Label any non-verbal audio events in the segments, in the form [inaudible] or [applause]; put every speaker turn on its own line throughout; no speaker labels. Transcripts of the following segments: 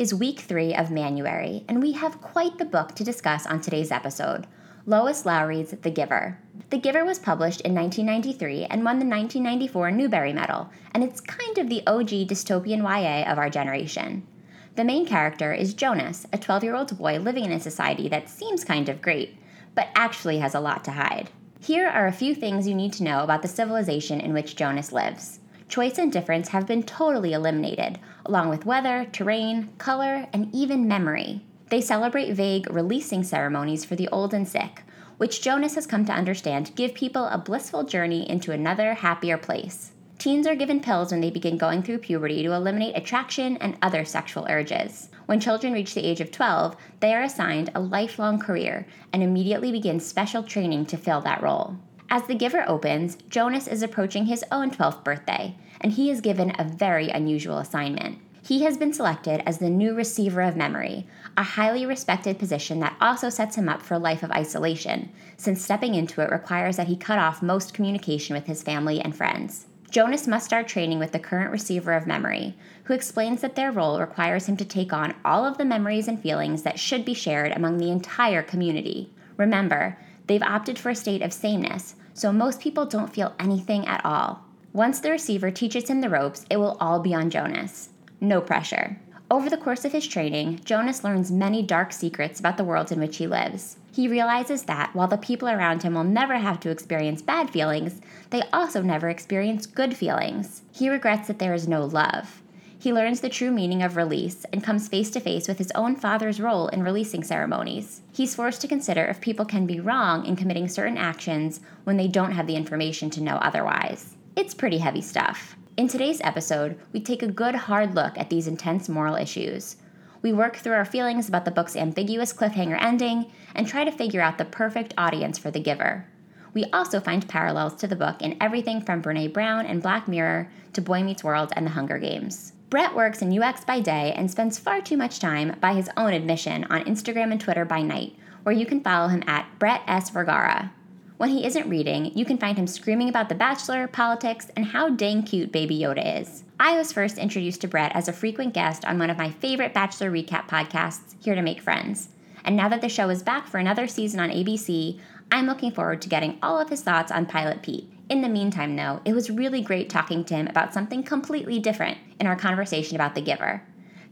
is week three of Manuary, and we have quite the book to discuss on today's episode Lois Lowry's The Giver. The Giver was published in 1993 and won the 1994 Newbery Medal, and it's kind of the OG dystopian YA of our generation. The main character is Jonas, a 12 year old boy living in a society that seems kind of great, but actually has a lot to hide. Here are a few things you need to know about the civilization in which Jonas lives. Choice and difference have been totally eliminated, along with weather, terrain, color, and even memory. They celebrate vague releasing ceremonies for the old and sick, which Jonas has come to understand give people a blissful journey into another, happier place. Teens are given pills when they begin going through puberty to eliminate attraction and other sexual urges. When children reach the age of 12, they are assigned a lifelong career and immediately begin special training to fill that role. As The Giver opens, Jonas is approaching his own 12th birthday, and he is given a very unusual assignment. He has been selected as the new receiver of memory, a highly respected position that also sets him up for a life of isolation, since stepping into it requires that he cut off most communication with his family and friends. Jonas must start training with the current receiver of memory, who explains that their role requires him to take on all of the memories and feelings that should be shared among the entire community. Remember, they've opted for a state of sameness, so most people don't feel anything at all. Once the receiver teaches him the ropes, it will all be on Jonas. No pressure. Over the course of his training, Jonas learns many dark secrets about the world in which he lives. He realizes that while the people around him will never have to experience bad feelings, they also never experience good feelings. He regrets that there is no love. He learns the true meaning of release and comes face to face with his own father's role in releasing ceremonies. He's forced to consider if people can be wrong in committing certain actions when they don't have the information to know otherwise. It's pretty heavy stuff. In today's episode, we take a good hard look at these intense moral issues. We work through our feelings about the book's ambiguous cliffhanger ending and try to figure out the perfect audience for The Giver. We also find parallels to the book in everything from Brene Brown and Black Mirror to Boy Meets World and The Hunger Games. Brett works in UX by day and spends far too much time, by his own admission, on Instagram and Twitter by night, where you can follow him at Brett S. Vergara. When he isn't reading, you can find him screaming about The Bachelor, politics, and how dang cute Baby Yoda is. I was first introduced to Brett as a frequent guest on one of my favorite Bachelor recap podcasts, Here to Make Friends. And now that the show is back for another season on ABC, I'm looking forward to getting all of his thoughts on Pilot Pete. In the meantime, though, it was really great talking to him about something completely different in our conversation about The Giver.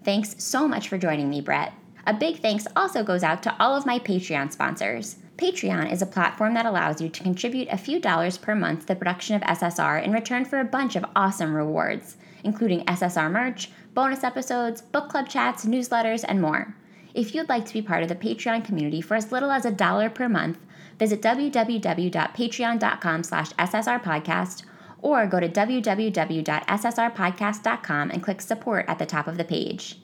Thanks so much for joining me, Brett. A big thanks also goes out to all of my Patreon sponsors. Patreon is a platform that allows you to contribute a few dollars per month to the production of SSR in return for a bunch of awesome rewards, including SSR merch, bonus episodes, book club chats, newsletters, and more. If you'd like to be part of the Patreon community for as little as a dollar per month, visit www.patreon.com slash ssrpodcast or go to www.ssrpodcast.com and click support at the top of the page.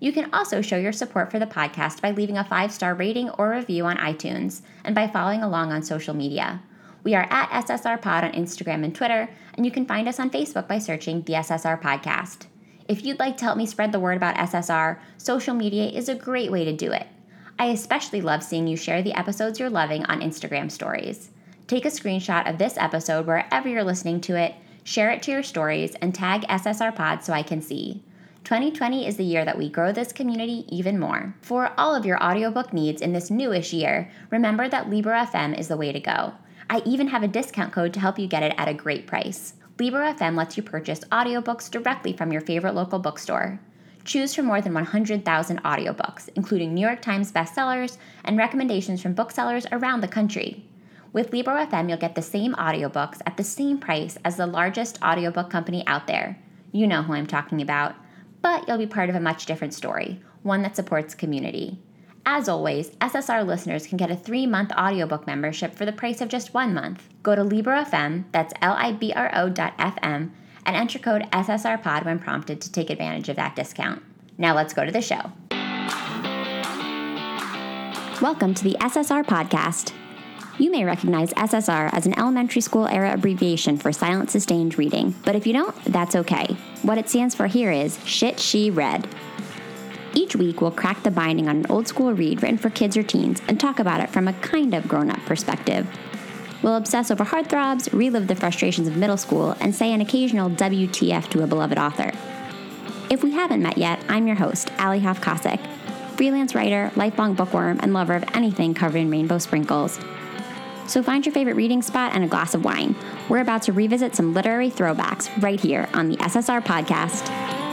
You can also show your support for the podcast by leaving a five star rating or review on iTunes and by following along on social media. We are at SSR Pod on Instagram and Twitter, and you can find us on Facebook by searching the SSR Podcast. If you'd like to help me spread the word about SSR, social media is a great way to do it. I especially love seeing you share the episodes you're loving on Instagram stories. Take a screenshot of this episode wherever you're listening to it, share it to your stories, and tag SSR Pod so I can see. 2020 is the year that we grow this community even more. For all of your audiobook needs in this newish year, remember that Libro FM is the way to go. I even have a discount code to help you get it at a great price. Libro FM lets you purchase audiobooks directly from your favorite local bookstore. Choose from more than 100,000 audiobooks, including New York Times bestsellers and recommendations from booksellers around the country. With Libro FM, you'll get the same audiobooks at the same price as the largest audiobook company out there. You know who I'm talking about but you'll be part of a much different story, one that supports community. As always, SSR listeners can get a three month audiobook membership for the price of just one month. Go to Libro.fm, that's L I B R O.fm, and enter code SSRPod when prompted to take advantage of that discount. Now let's go to the show. Welcome to the SSR Podcast. You may recognize SSR as an elementary school era abbreviation for silent sustained reading, but if you don't, that's okay. What it stands for here is Shit She Read. Each week, we'll crack the binding on an old school read written for kids or teens and talk about it from a kind of grown up perspective. We'll obsess over heartthrobs, relive the frustrations of middle school, and say an occasional WTF to a beloved author. If we haven't met yet, I'm your host, Alli Hoff Kosik, freelance writer, lifelong bookworm, and lover of anything covered in rainbow sprinkles. So find your favorite reading spot and a glass of wine. We're about to revisit some literary throwbacks right here on the SSR podcast.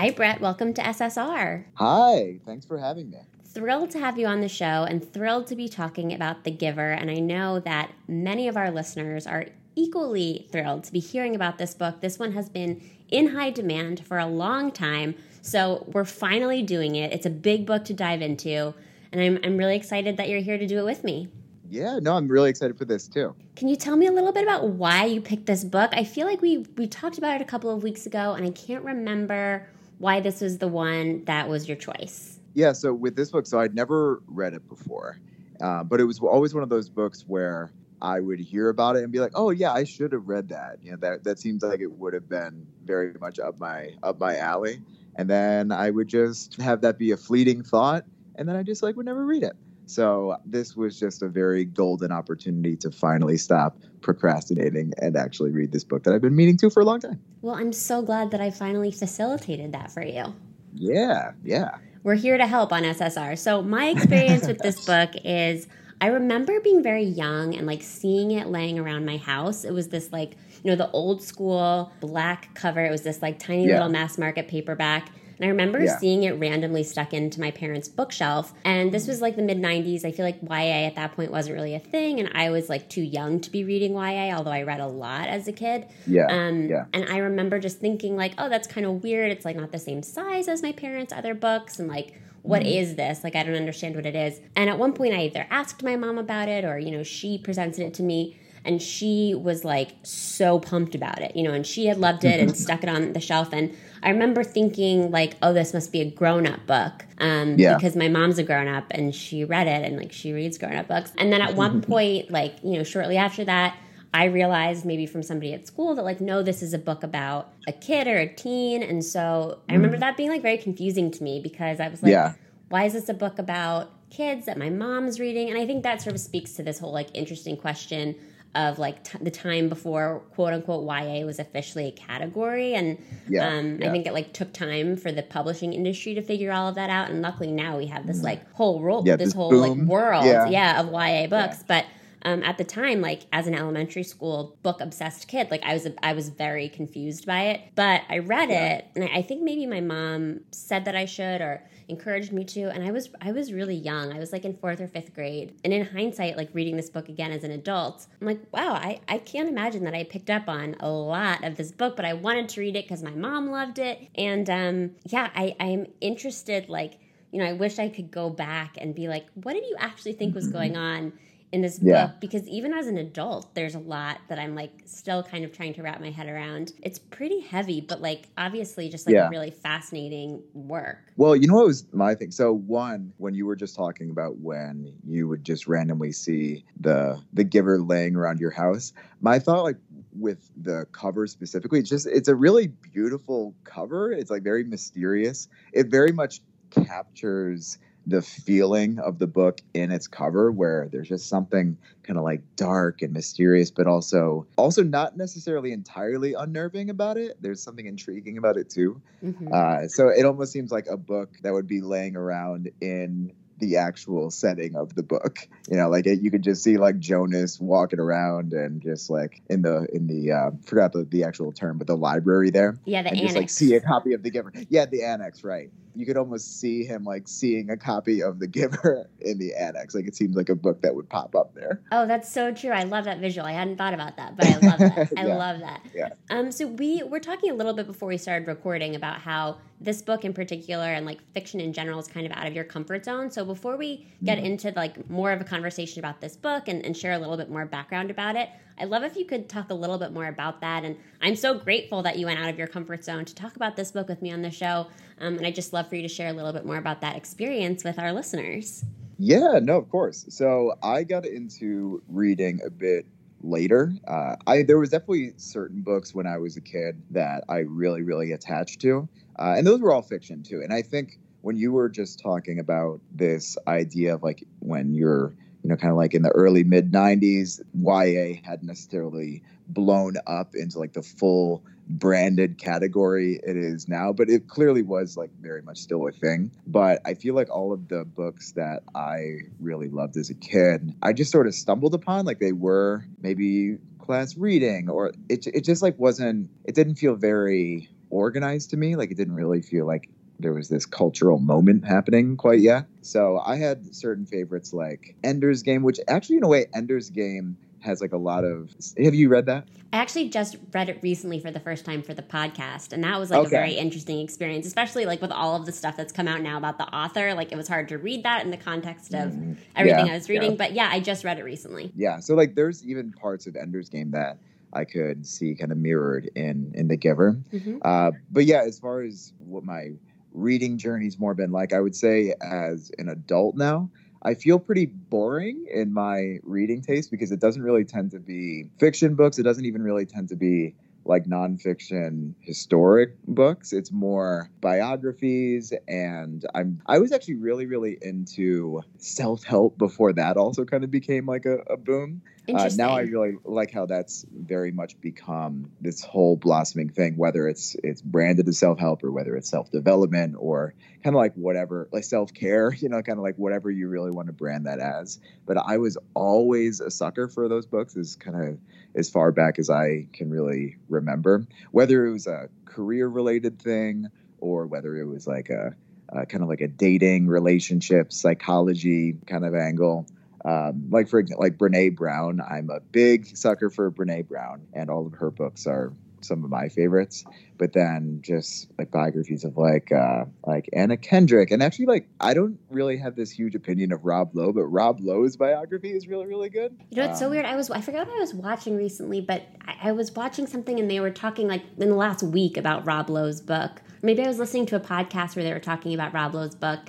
Hi, Brett. Welcome to SSR.
Hi. Thanks for having me
thrilled to have you on the show and thrilled to be talking about The Giver. And I know that many of our listeners are equally thrilled to be hearing about this book. This one has been in high demand for a long time. So we're finally doing it. It's a big book to dive into. And I'm, I'm really excited that you're here to do it with me.
Yeah, no, I'm really excited for this too.
Can you tell me a little bit about why you picked this book? I feel like we we talked about it a couple of weeks ago and I can't remember why this was the one that was your choice.
Yeah, so with this book, so I'd never read it before, uh, but it was always one of those books where I would hear about it and be like, "Oh yeah, I should have read that." You know, that that seems like it would have been very much up my up my alley. And then I would just have that be a fleeting thought, and then I just like would never read it. So this was just a very golden opportunity to finally stop procrastinating and actually read this book that I've been meaning to for a long time.
Well, I'm so glad that I finally facilitated that for you.
Yeah, yeah.
We're here to help on SSR. So, my experience with this [laughs] book is I remember being very young and like seeing it laying around my house. It was this like, you know, the old school black cover. It was this like tiny yeah. little mass market paperback. And I remember yeah. seeing it randomly stuck into my parents' bookshelf. And this was like the mid 90s. I feel like YA at that point wasn't really a thing. And I was like too young to be reading YA, although I read a lot as a kid.
Yeah. Um, yeah.
And I remember just thinking, like, oh, that's kind of weird. It's like not the same size as my parents' other books. And like, what mm-hmm. is this? Like, I don't understand what it is. And at one point, I either asked my mom about it or, you know, she presented it to me and she was like so pumped about it, you know, and she had loved it and stuck it on the shelf. And I remember thinking like, oh, this must be a grown up book, um, yeah. because my mom's a grown up and she read it and like she reads grown up books. And then at one point, like you know, shortly after that. I realized maybe from somebody at school that like no this is a book about a kid or a teen and so I remember mm. that being like very confusing to me because I was like yeah. why is this a book about kids that my mom's reading and I think that sort of speaks to this whole like interesting question of like t- the time before quote unquote YA was officially a category, and yeah, um, yeah. I think it like took time for the publishing industry to figure all of that out. And luckily now we have this mm. like whole world, yeah, this, this, whole boom. like world, yeah. of YA books. But um, at the time, like as an elementary school book obsessed kid, like I was I was very confused by it. But I read it, and I think maybe my mom said that I should, or encouraged me to and i was i was really young. I was like in fourth or fifth grade. And in hindsight like reading this book again as an adult i'm like wow i, I can't imagine that i picked up on a lot of this book but i wanted to read it because my mom loved it. And um, yeah i i'm interested like you know i wish i could go back and be like what did you actually think was going on in this yeah. book because even as an adult there's a lot that i'm like still kind of trying to wrap my head around. It's pretty heavy but like obviously just like yeah. a really fascinating work.
Well you know what was my thing? So one when you were just talking about when you would just randomly see the the giver laying around your house my thought like with the cover specifically it's just it's a really beautiful cover. It's like very mysterious. It very much captures the feeling of the book in its cover where there's just something kind of like dark and mysterious but also also not necessarily entirely unnerving about it there's something intriguing about it too mm-hmm. uh, so it almost seems like a book that would be laying around in the actual setting of the book. You know, like it, you could just see like Jonas walking around and just like in the in the uh, forgot the, the actual term, but the library there.
Yeah, the
and
annex.
Just like see a copy of the Giver. Yeah, the annex, right? You could almost see him like seeing a copy of The Giver in the annex. Like it seems like a book that would pop up there.
Oh, that's so true. I love that visual. I hadn't thought about that, but I love that. [laughs] I yeah. love that. Yeah. Um. So we were talking a little bit before we started recording about how this book in particular and like fiction in general is kind of out of your comfort zone. So before we get mm-hmm. into like more of a conversation about this book and, and share a little bit more background about it, I'd love if you could talk a little bit more about that. And I'm so grateful that you went out of your comfort zone to talk about this book with me on the show. Um, and I just love for you to share a little bit more about that experience with our listeners.
Yeah, no, of course. So I got into reading a bit later. Uh, I there was definitely certain books when I was a kid that I really, really attached to, uh, and those were all fiction too. And I think when you were just talking about this idea of like when you're you know, kind of like in the early mid 90s, YA hadn't necessarily blown up into like the full branded category it is now, but it clearly was like very much still a thing. But I feel like all of the books that I really loved as a kid, I just sort of stumbled upon, like they were maybe class reading, or it, it just like wasn't, it didn't feel very organized to me. Like it didn't really feel like there was this cultural moment happening quite yet. So I had certain favorites like Ender's Game, which actually, in a way, Ender's Game has like a lot of. Have you read that?
I actually just read it recently for the first time for the podcast, and that was like okay. a very interesting experience, especially like with all of the stuff that's come out now about the author. Like it was hard to read that in the context of mm, everything yeah, I was reading, yeah. but yeah, I just read it recently.
Yeah, so like there's even parts of Ender's Game that I could see kind of mirrored in in The Giver. Mm-hmm. Uh, but yeah, as far as what my reading journey's more been like, I would say as an adult now, I feel pretty boring in my reading taste because it doesn't really tend to be fiction books. It doesn't even really tend to be like nonfiction historic books. It's more biographies, and I'm I was actually really really into self help before that also kind of became like a, a boom. Uh, now I really like how that's very much become this whole blossoming thing, whether it's it's branded as self help or whether it's self development or kind of like whatever, like self care, [laughs] you know, kind of like whatever you really want to brand that as. But I was always a sucker for those books, as kind of as far back as I can really remember, whether it was a career related thing or whether it was like a, a kind of like a dating relationship psychology kind of angle um, like for example, like Brene Brown. I'm a big sucker for Brene Brown, and all of her books are some of my favorites. But then just like biographies of like uh, like Anna Kendrick, and actually like I don't really have this huge opinion of Rob Lowe, but Rob Lowe's biography is really really good.
You know, it's um, so weird. I was I forgot what I was watching recently, but I, I was watching something and they were talking like in the last week about Rob Lowe's book. Maybe I was listening to a podcast where they were talking about Rob Lowe's book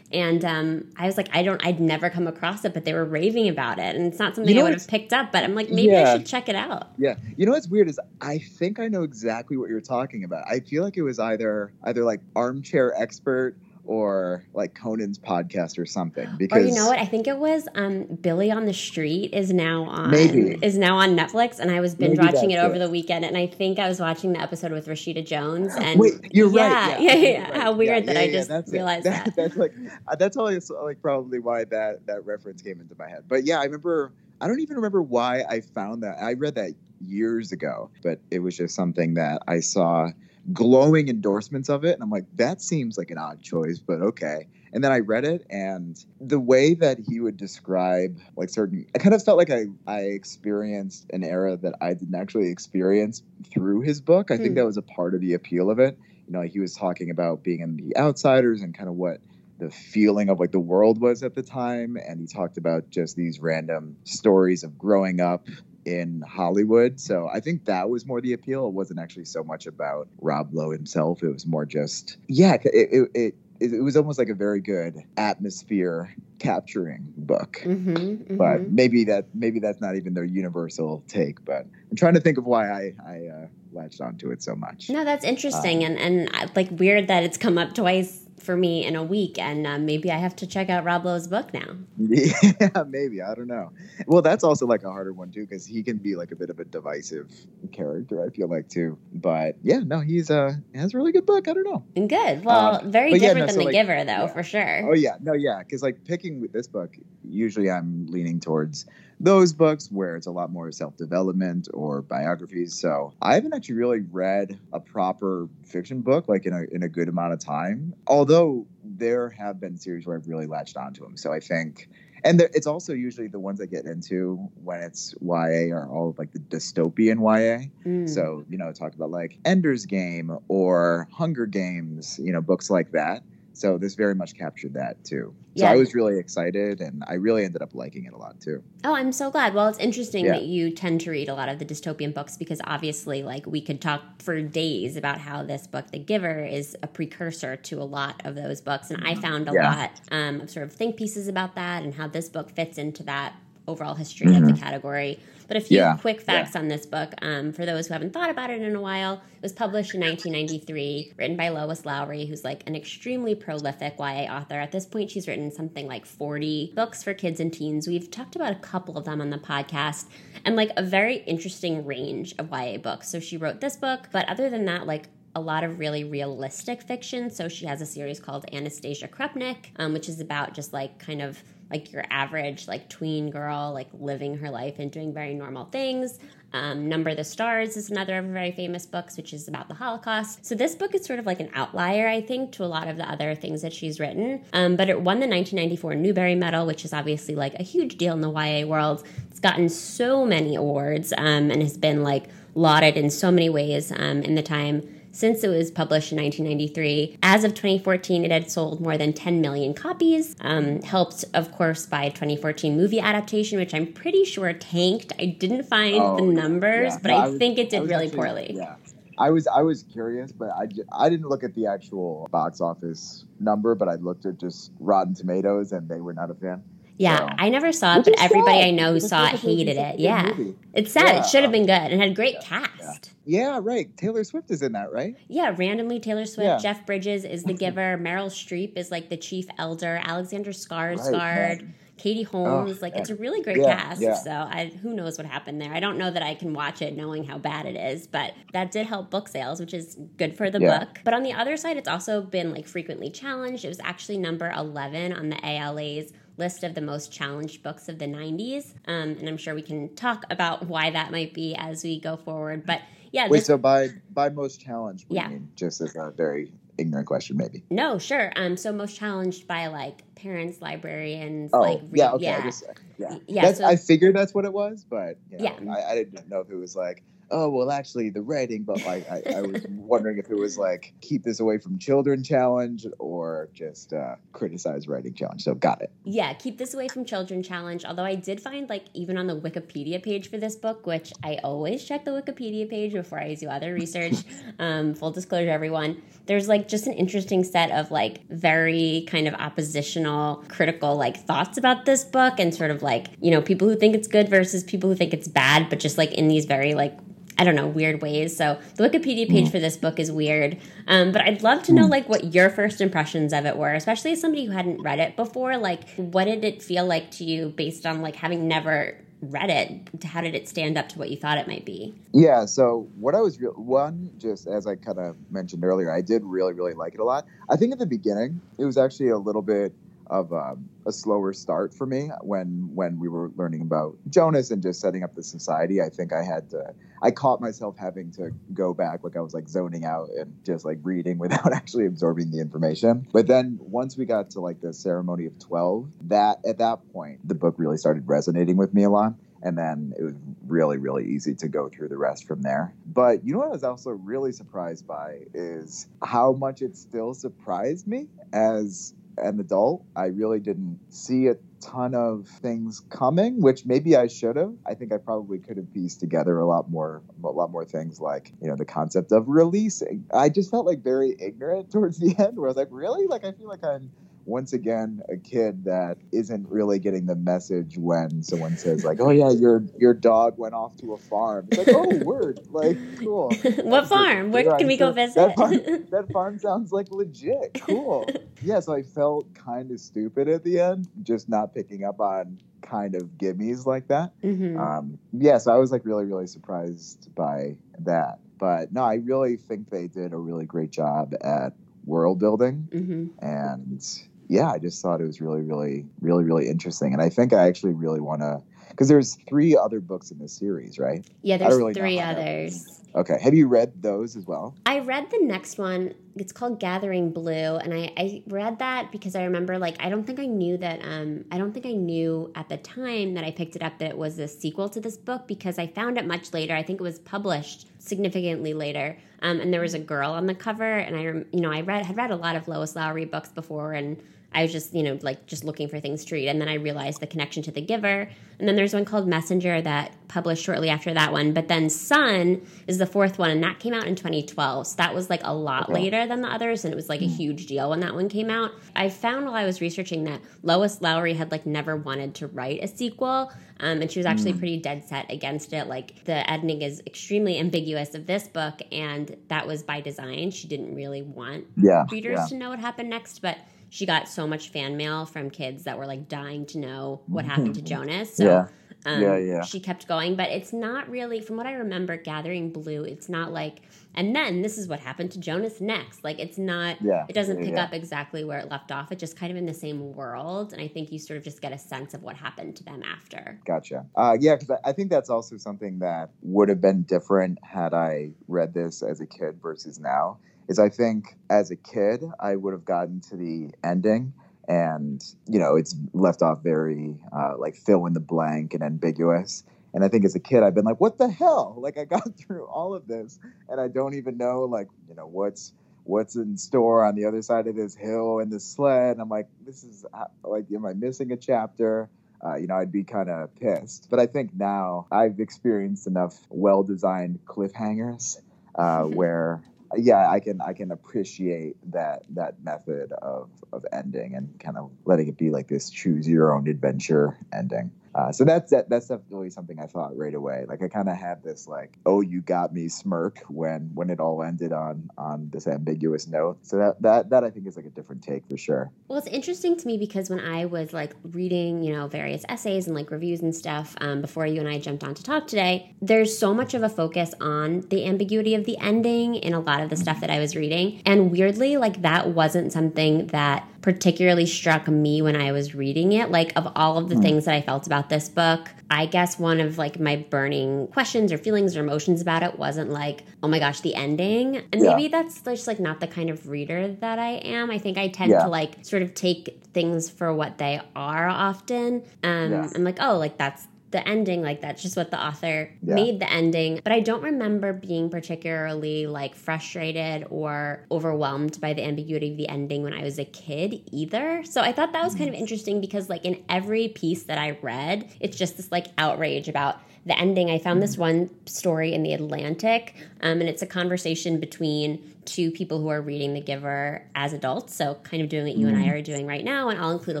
and um, I was like, I don't, I'd never come across it, but they were raving about it, and it's not something you know I would have picked up. But I'm like, maybe yeah. I should check it out.
Yeah, you know what's weird is I think I know exactly what you're talking about. I feel like it was either either like armchair expert or like Conan's podcast or something. Because [gasps]
or you know what? I think it was um, Billy on the Street is now on maybe. is now on Netflix, and I was binge maybe watching it over it. the weekend, and I think I was watching the episode with Rashida Jones. And
Wait, you're
yeah,
right.
Yeah, yeah, yeah. Right. How weird yeah, that I just realized that, [laughs] that.
That's like uh, that's always like probably why that that reference came into my head. But yeah, I remember. I don't even remember why I found that. I read that years ago, but it was just something that I saw glowing endorsements of it. And I'm like, that seems like an odd choice, but okay. And then I read it, and the way that he would describe like certain, I kind of felt like I, I experienced an era that I didn't actually experience through his book. I think hmm. that was a part of the appeal of it. You know, he was talking about being in the outsiders and kind of what the feeling of like the world was at the time and he talked about just these random stories of growing up in Hollywood. So I think that was more the appeal. It wasn't actually so much about Rob Lowe himself. It was more just, yeah, it, it, it it, was almost like a very good atmosphere capturing book. Mm-hmm, mm-hmm. But maybe that maybe that's not even their universal take. But I'm trying to think of why I I uh, latched onto it so much.
No, that's interesting um, and and uh, like weird that it's come up twice for me in a week, and uh, maybe I have to check out Rob Lowe's book now. [laughs]
Yeah, maybe I don't know. Well, that's also like a harder one too because he can be like a bit of a divisive character. I feel like too, but yeah, no, he's uh has a really good book. I don't know.
And good. Well, um, very different yeah, no, than so The like, Giver, though, yeah. for sure.
Oh yeah, no, yeah, because like picking with this book, usually I'm leaning towards those books where it's a lot more self development or biographies. So I haven't actually really read a proper fiction book like in a in a good amount of time. Although there have been series where I've really latched onto them. So I think. And there, it's also usually the ones I get into when it's YA are all like the dystopian YA. Mm. So, you know, talk about like Ender's Game or Hunger Games, you know, books like that. So this very much captured that too. So yeah. I was really excited and I really ended up liking it a lot too.
Oh, I'm so glad. Well, it's interesting yeah. that you tend to read a lot of the dystopian books because obviously like we could talk for days about how this book The Giver is a precursor to a lot of those books and I found a yeah. lot um, of sort of think pieces about that and how this book fits into that overall history mm-hmm. of the mm-hmm. category. But a few
yeah.
quick facts yeah. on this book um, for those who haven't thought about it in a while. It was published in 1993, written by Lois Lowry, who's like an extremely prolific YA author. At this point, she's written something like 40 books for kids and teens. We've talked about a couple of them on the podcast and like a very interesting range of YA books. So she wrote this book, but other than that, like a lot of really realistic fiction. So she has a series called Anastasia Krupnik, um, which is about just like kind of like your average like tween girl, like living her life and doing very normal things. Um, Number the Stars is another of her very famous books, which is about the Holocaust. So this book is sort of like an outlier, I think, to a lot of the other things that she's written. Um, but it won the 1994 Newbery Medal, which is obviously like a huge deal in the YA world. It's gotten so many awards um, and has been like lauded in so many ways um, in the time since it was published in 1993. As of 2014, it had sold more than 10 million copies, um, helped, of course, by a 2014 movie adaptation, which I'm pretty sure tanked. I didn't find oh, the numbers, yeah. but no, I, was, think it did really actually, poorly.
Yeah. I was I was curious, but I, I didn't look at the actual box office number, but I looked at just Rotten Tomatoes, and they were not a fan.
Yeah, so. I never saw it, but everybody sad. I know who saw it hated it. Yeah, movie. it's sad. Yeah. It should have been good and had a great yeah. cast.
Yeah. yeah. right. Taylor Swift is in that, right?
Yeah, randomly Taylor Swift. Jeff Bridges is the giver. Meryl Streep is like the chief elder. Alexander Skarsgård. Right, Katie Holmes, oh, like it's a really great cast. So I, who knows what happened there? I don't know that I can watch it knowing how bad it is, but that did help book sales, which is good for the book. But on the other side, it's also been like frequently challenged. It was actually number eleven on the ALA's list of the most challenged books of the 90s. Um, and I'm sure we can talk about why that might be as we go forward. But yeah.
Wait, this, so by by most challenged, yeah. just as a very ignorant question, maybe?
No, sure. Um, so most challenged by like parents, librarians,
oh,
like
re- yeah, okay, yeah, just, yeah. yeah so, I figured that's what it was, but you know, yeah, I, I didn't know if it was like oh well actually the writing but like I, I, was wondering if it was like keep this away from children challenge or just uh, criticize writing challenge. So got it.
Yeah keep this away from children challenge. Although i did find like even on the wikipedia page for this book which i always check the wikipedia page before i do other research [laughs] um, full disclosure everyone there's like just an interesting set of like very kind of oppositional critical like thoughts about this book and sort of like you know people who think it's good versus people who think it's bad but just like in these very like I don't know, weird ways. So the Wikipedia page mm. for this book is weird. Um, but I'd love to know mm. like what your first impressions of it were, especially as somebody who hadn't read it before. Like, what did it feel like to you based on like having never read it? How did it stand up to what you thought it might be?
Yeah. So what I was real one, just as I kind of mentioned earlier, I did really really like it a lot. I think at the beginning it was actually a little bit of um, a slower start for me when when we were learning about Jonas and just setting up the society. I think I had to. I caught myself having to go back, like I was like zoning out and just like reading [laughs] without actually absorbing the information. But then once we got to like the ceremony of twelve, that at that point the book really started resonating with me a lot and then it was really really easy to go through the rest from there but you know what i was also really surprised by is how much it still surprised me as an adult, I really didn't see a ton of things coming, which maybe I should have. I think I probably could have pieced together a lot more, a lot more things like you know the concept of releasing. I just felt like very ignorant [laughs] towards the end, where I was like, really? Like I feel like I'm once again a kid that isn't really getting the message when someone says like oh yeah your your dog went off to a farm. It's like oh [laughs] word. Like cool. [laughs]
What farm? Where can we go visit?
that farm, [laughs] that farm sounds like legit. Cool. Yeah so i felt kind of stupid at the end just not picking up on kind of gimmies like that. Mm-hmm. um, yeah so i was like really really surprised by that. But no i really think they did a really great job at world building. Mm-hmm. and yeah, I just thought it was really, really, really, really interesting. And I think I actually really want to, because there's three other books in this series, right?
Yeah, there's really three others.
Okay. Have you read those as well?
I read the next one. It's called Gathering Blue, and I, I read that because I remember like I don't think I knew that um I don't think I knew at the time that I picked it up that it was a sequel to this book because I found it much later. I think it was published significantly later. Um, and there was a girl on the cover, and I you know I read had read a lot of Lois Lowry books before, and I was just, you know, like just looking for things to read. And then I realized the connection to The Giver. And then there's one called Messenger that published shortly after that one. But then Son is the fourth one, and that came out in 2012. So that was like a lot okay. later than the others. And it was like a hmm. huge deal when that one came out. I found while I was researching that Lois Lowry had like never wanted to write a sequel. Um, and she was actually mm. pretty dead set against it. Like the ending is extremely ambiguous of this book, and that was by design. She didn't really want yeah, readers yeah. to know what happened next, but she got so much fan mail from kids that were like dying to know what happened to Jonas. So
yeah. Um, yeah, yeah.
she kept going, but it's not really, from what I remember, Gathering Blue. It's not like, and then this is what happened to Jonas next. Like, it's not, yeah, it doesn't pick yeah. up exactly where it left off. It's just kind of in the same world, and I think you sort of just get a sense of what happened to them after.
Gotcha. Uh, yeah, because I think that's also something that would have been different had I read this as a kid versus now is I think as a kid, I would have gotten to the ending and, you know, it's left off very uh, like fill in the blank and ambiguous. And I think as a kid, I've been like, what the hell? [laughs] Like, I got [laughs] through all of this and I don't even know, like, you know, what's what's in store on the other side of this hill and this sled. And I'm like, this is uh, like, am I missing a chapter? Uh, you know, I'd be kind of pissed. But I think now I've experienced enough well designed cliffhangers uh, [laughs] where yeah, I can I can appreciate that that method of of ending and kind of letting it be like this choose your own adventure ending. Uh, so that's that, that's definitely something I thought right away. Like I kind of had this like, oh, you got me smirk when when it all ended on on this ambiguous note. So that that that I think is like a different take for sure.
Well, it's interesting to me because when I was like reading, you know, various essays and like reviews and stuff um, before you and I jumped on to talk today, there's so much of a focus on the ambiguity of the ending in a lot of the stuff that I was reading, and weirdly, like that wasn't something that particularly struck me when I was reading it. Like, of all of the mm. things that I felt about this book, I guess one of like my burning questions or feelings or emotions about it wasn't like, oh my gosh, the ending. And yeah. maybe that's just like not the kind of reader that I am. I think I tend yeah. to like sort of take things for what they are often. Um, yeah. I'm like, oh, like that's the ending like that's just what the author yeah. made the ending. But i don't remember being particularly like frustrated or overwhelmed by the ambiguity of the ending when i was a kid either. So i thought that was kind of mm-hmm. interesting because like in every piece that i read it's just this like outrage about the ending i found this one story in the atlantic um, and it's a conversation between two people who are reading The Giver as adults. So, kind of doing what you and I mm. are doing right now. And I'll include a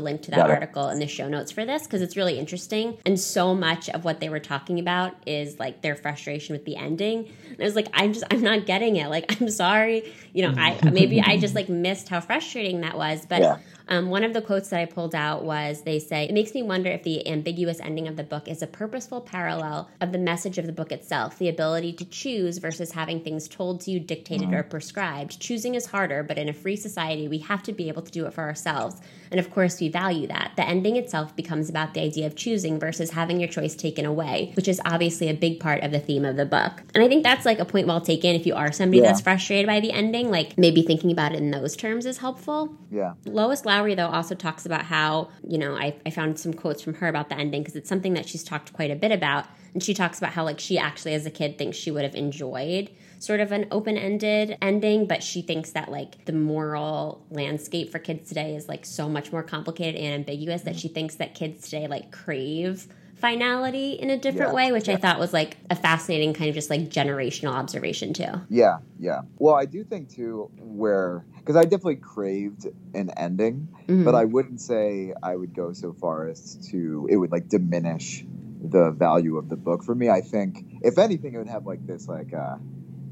link to that article in the show notes for this because it's really interesting. And so much of what they were talking about is like their frustration with the ending. And I was like, I'm just, I'm not getting it. Like, I'm sorry. You know, I maybe I just like missed how frustrating that was. But yeah. Um, one of the quotes that I pulled out was they say, It makes me wonder if the ambiguous ending of the book is a purposeful parallel of the message of the book itself, the ability to choose versus having things told to you, dictated, mm-hmm. or prescribed. Choosing is harder, but in a free society, we have to be able to do it for ourselves. And of course, we value that. The ending itself becomes about the idea of choosing versus having your choice taken away, which is obviously a big part of the theme of the book. And I think that's like a point well taken. If you are somebody yeah. that's frustrated by the ending, like maybe thinking about it in those terms is helpful.
Yeah.
Lois Lowry, though, also talks about how, you know, I, I found some quotes from her about the ending because it's something that she's talked quite a bit about. And she talks about how, like, she actually, as a kid, thinks she would have enjoyed sort of an open ended ending, but she thinks that, like, the moral landscape for kids today is, like, so much more complicated and ambiguous that she thinks that kids today, like, crave finality in a different yeah, way, which yeah. I thought was like a fascinating kind of just like generational observation too.
Yeah, yeah. Well, I do think too where because I definitely craved an ending, mm-hmm. but I wouldn't say I would go so far as to it would like diminish the value of the book for me. I think if anything, it would have like this like uh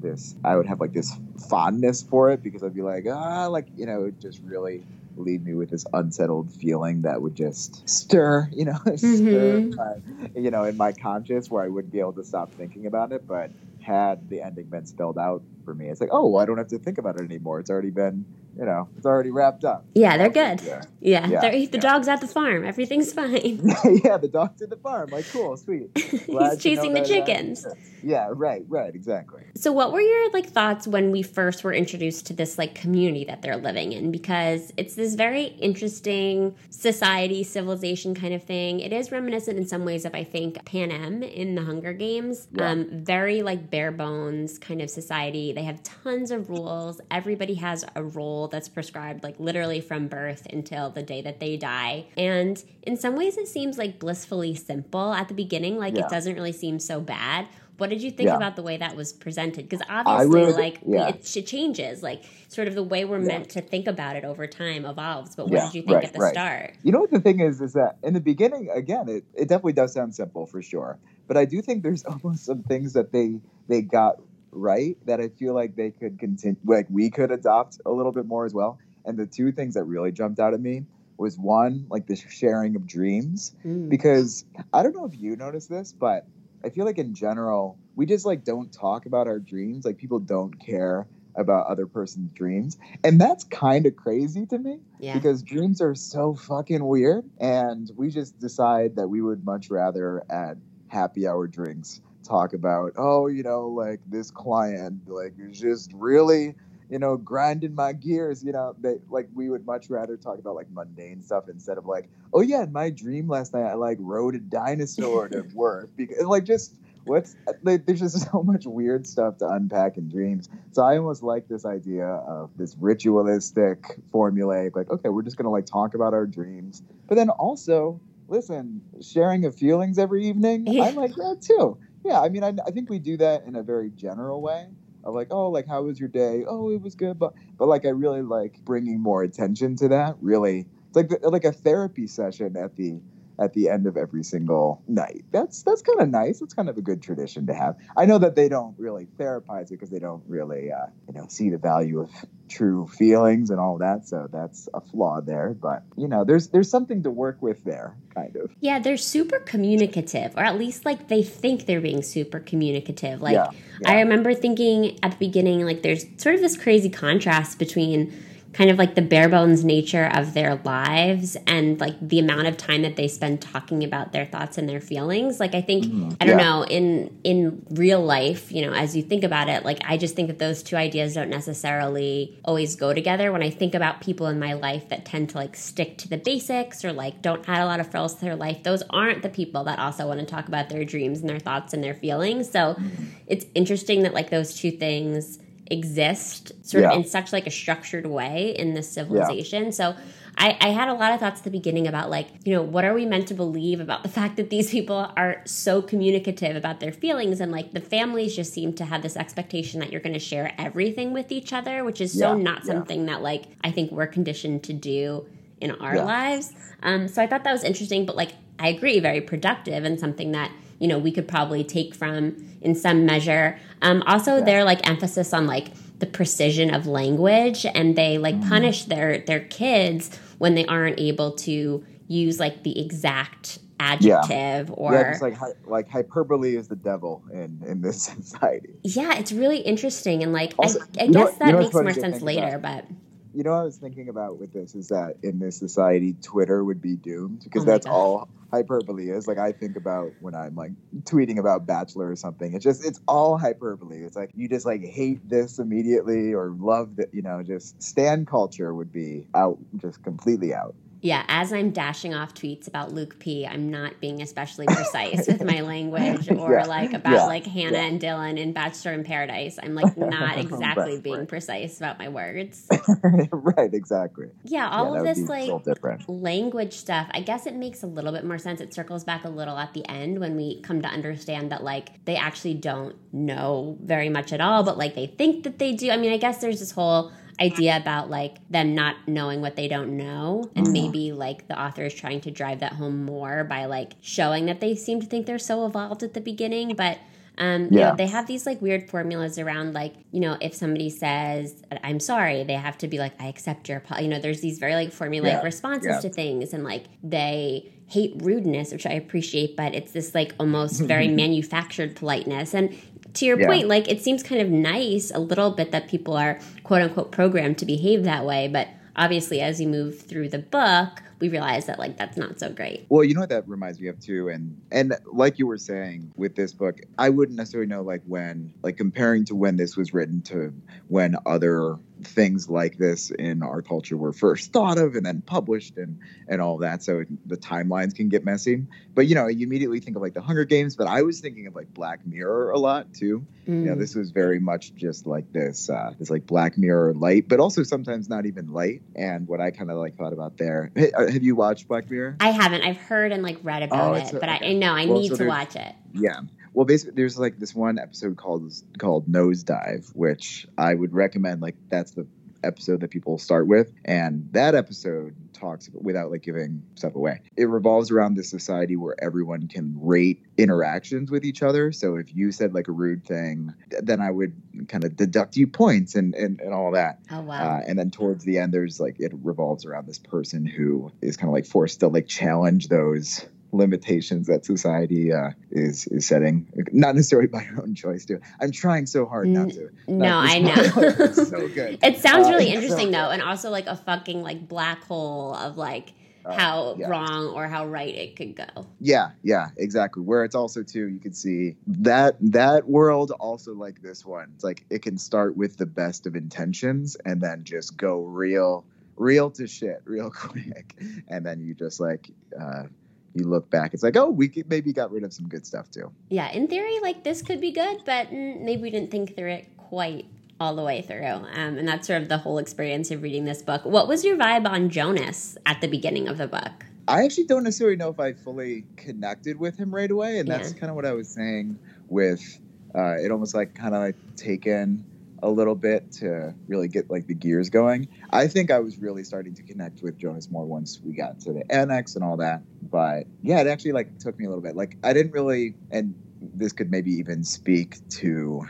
this I would have like this fondness for it because I'd be like ah like you know it just really leave me with this unsettled feeling that would just stir, you know, [laughs] mm-hmm. stir my, you know, in my conscience where I wouldn't be able to stop thinking about it. But had the ending been spelled out for me, it's like, oh, well, I don't have to think about it anymore. It's already been you know, it's already wrapped up.
Yeah, they're good. Yeah, yeah, yeah the yeah. dog's at the farm. Everything's fine. [laughs]
yeah, the dog's at the farm. Like, cool, sweet. [laughs]
He's chasing the uh, chickens.
Yeah, right, right, exactly.
So, what were your like thoughts when we first were introduced to this like community that they're living in? Because it's this very interesting society, civilization kind of thing. It is reminiscent in some ways of I think Pan Panem in the Hunger Games. Yeah. Um, very like bare bones kind of society. They have tons of rules. Everybody has a role that's prescribed, like literally from birth until the day that they die. And in some ways, it seems like blissfully simple at the beginning. Like
Yeah.
it doesn't really seem so bad. What did you think
Yeah.
about the way that was presented? Because obviously,
would-
like
yeah.
it, it changes. Like sort of the way we're
Yeah.
meant to think about it over time evolves. But what did you think
right,
at the
right.
start?
You know what the thing is, is that in the beginning, again, it, it definitely does sound simple for sure. But I do think there's [laughs] almost some things that they they got right that I feel like they could continue, like we could adopt a little bit more as well. And the two things that really jumped out at me was one, like the sharing of dreams,
Mm.
because I don't know if you noticed this, but I feel like in general, we just like don't talk about our dreams. Like people don't care about other person's dreams. And that's kind of crazy to me
Yeah.
because dreams are so fucking weird and we just decide that we would much rather at happy hour drinks talk about oh you know like this client like is just really you know grinding my gears you know they like we would much rather talk about like mundane stuff instead of like oh yeah in my dream last night i like rode a dinosaur to [laughs] work because like just what's uh, like, there's just [laughs] so much weird stuff to unpack in dreams so I almost like this idea of this ritualistic, formulaic, like, okay, we're just gonna like talk about our dreams. But then also, listen, sharing of feelings every evening,
Yeah.
I like that too. Yeah, I mean, I, I think we do that in a very general way of like, oh, like, how was your day? Oh, it was good. But, but like, I really like bringing more attention to that. Really, it's like, like a therapy session at the, at the end of every single night. That's that's kind of nice. It's kind of a good tradition to have. I know that they don't really therapize it because they don't really, uh, you know, see the value of true feelings and all that. So that's a flaw there. But you know, there's there's something to work with there, kind of.
Yeah, they're super communicative, or at least like they think they're being super communicative. Like
Yeah, yeah.
I remember thinking at the beginning, like there's sort of this crazy contrast between kind of like the bare bones nature of their lives and like the amount of time that they spend talking about their thoughts and their feelings. Like I think
Mhm.
I don't
Yeah.
know in in real life, you know, as you think about it, like I just think that those two ideas don't necessarily always go together. When I think about people in my life that tend to like stick to the basics or like don't add a lot of frills to their life, those aren't the people that also want to talk about their dreams and their thoughts and their feelings. So it's interesting that like those two things exist sort
Yeah.
of in such like a structured way in this civilization. So I, I had a lot of thoughts at the beginning about like, you know, what are we meant to believe about the fact that these people are so communicative about their feelings and like the families just seem to have this expectation that you're going to share everything with each other, which is so
Yeah,
not
yeah.
something that like I think we're conditioned to do in our
Yeah.
lives. Um, so I thought that was interesting, but like I agree, very productive and something that you know we could probably take from in some measure. Um, also,
Yeah.
their like emphasis on like the precision of language, and they like
Mm-hmm.
punish their their kids when they aren't able to use like the exact adjective or
yeah, like hy- like hyperbole is the devil in in this [laughs] society.
yeah, it's really interesting and like
Also,
I, I guess
what-
that
you know
makes more sense later,
about?
but
You know, what I was thinking about with this is that in this society, Twitter would be doomed because
Oh
that's
God.
all hyperbole is. Like I think about when I'm like tweeting about Bachelor or something. It's just it's all hyperbole. It's like you just like hate this immediately or love that. You know, just stan culture would be out, just completely out.
Yeah, as I'm dashing off tweets about Luke P, I'm not being especially precise with my language [laughs] or
Yeah,
like about
yeah,
like Hannah
yeah.
and Dylan in Bachelor in Paradise. I'm like [laughs] not exactly
Right,
being
right. [laughs]
precise about my words.
right, exactly.
Yeah, all of this like language stuff, I guess it makes a little bit more sense. It circles back a little at the end when we come to understand that like they actually don't know very much at all, but like they think that they do. I mean, I guess there's this whole idea about like them not knowing what they don't know and
Mhm.
maybe like the author is trying to drive that home more by like showing that they seem to think they're so evolved at the beginning but um, you
Yeah.
know, they have these like weird formulas around like you know if somebody says i'm sorry they have to be like i accept your apo-" you know there's these very like formulaic
Yeah.
responses
Yeah.
to things and like they hate rudeness which i appreciate but it's this like almost [laughs] very manufactured politeness and to your
Yeah.
point like it seems kind of nice a little bit that people are quote unquote programmed to behave that way but obviously as you move through the book we realize that like that's not so great.
Well, you know what that reminds me of too, and and like you were saying with this book, I wouldn't necessarily know like when, like comparing to when this was written to when other things like this in our culture were first thought of and then published and and all that so the timelines can get messy but you know you immediately think of like the hunger games but i was thinking of like black mirror a lot too mm. you know mm. this was very much just like this uh this like black mirror light but also sometimes not even light and what i kind of like thought about there uh, have you watched black mirror
i haven't i've heard and like read about oh, it a, but okay. i know i well, need so to watch it
yeah well basically there's like this one episode called called nosedive which i would recommend like that's the episode that people start with and that episode talks without like giving stuff away. It revolves around this society where everyone can rate interactions with each other. So if you said like a rude thing then i would kind of deduct you points and and, and all that.
Oh wow. Uh,
and then towards the end there's like it revolves around this person who is kind of like forced to like challenge those limitations that society uh, is is setting, not necessarily by your [laughs] own choice. Too, I'm trying so hard not to.
Not no, I [laughs] know. [laughs] so good. It sounds uh, really interesting so though, and also like a fucking like black hole of like uh, how yeah. wrong or how right it could go.
Yeah, yeah, exactly. Where it's also too, you can see that that world also like this one. It's like it can start with the best of intentions and then just go real real to shit real quick and then you just like uh, you look back, it's like, oh, we maybe got rid of some good stuff too.
Yeah, in theory, like this could be good, but maybe we didn't think through it quite all the way through. Um, and that's sort of the whole experience of reading this book. What was your vibe on Jonas at the beginning of the book?
I actually don't necessarily know if I fully connected with him right away, and that's yeah. kind of what I was saying with uh, it. Almost like kind of like taken a little bit to really get like the gears going. I think I was really starting to connect with Jonas more once we got to the annex and all that. But yeah, it actually like took me a little bit. Like I didn't really, and this could maybe even speak to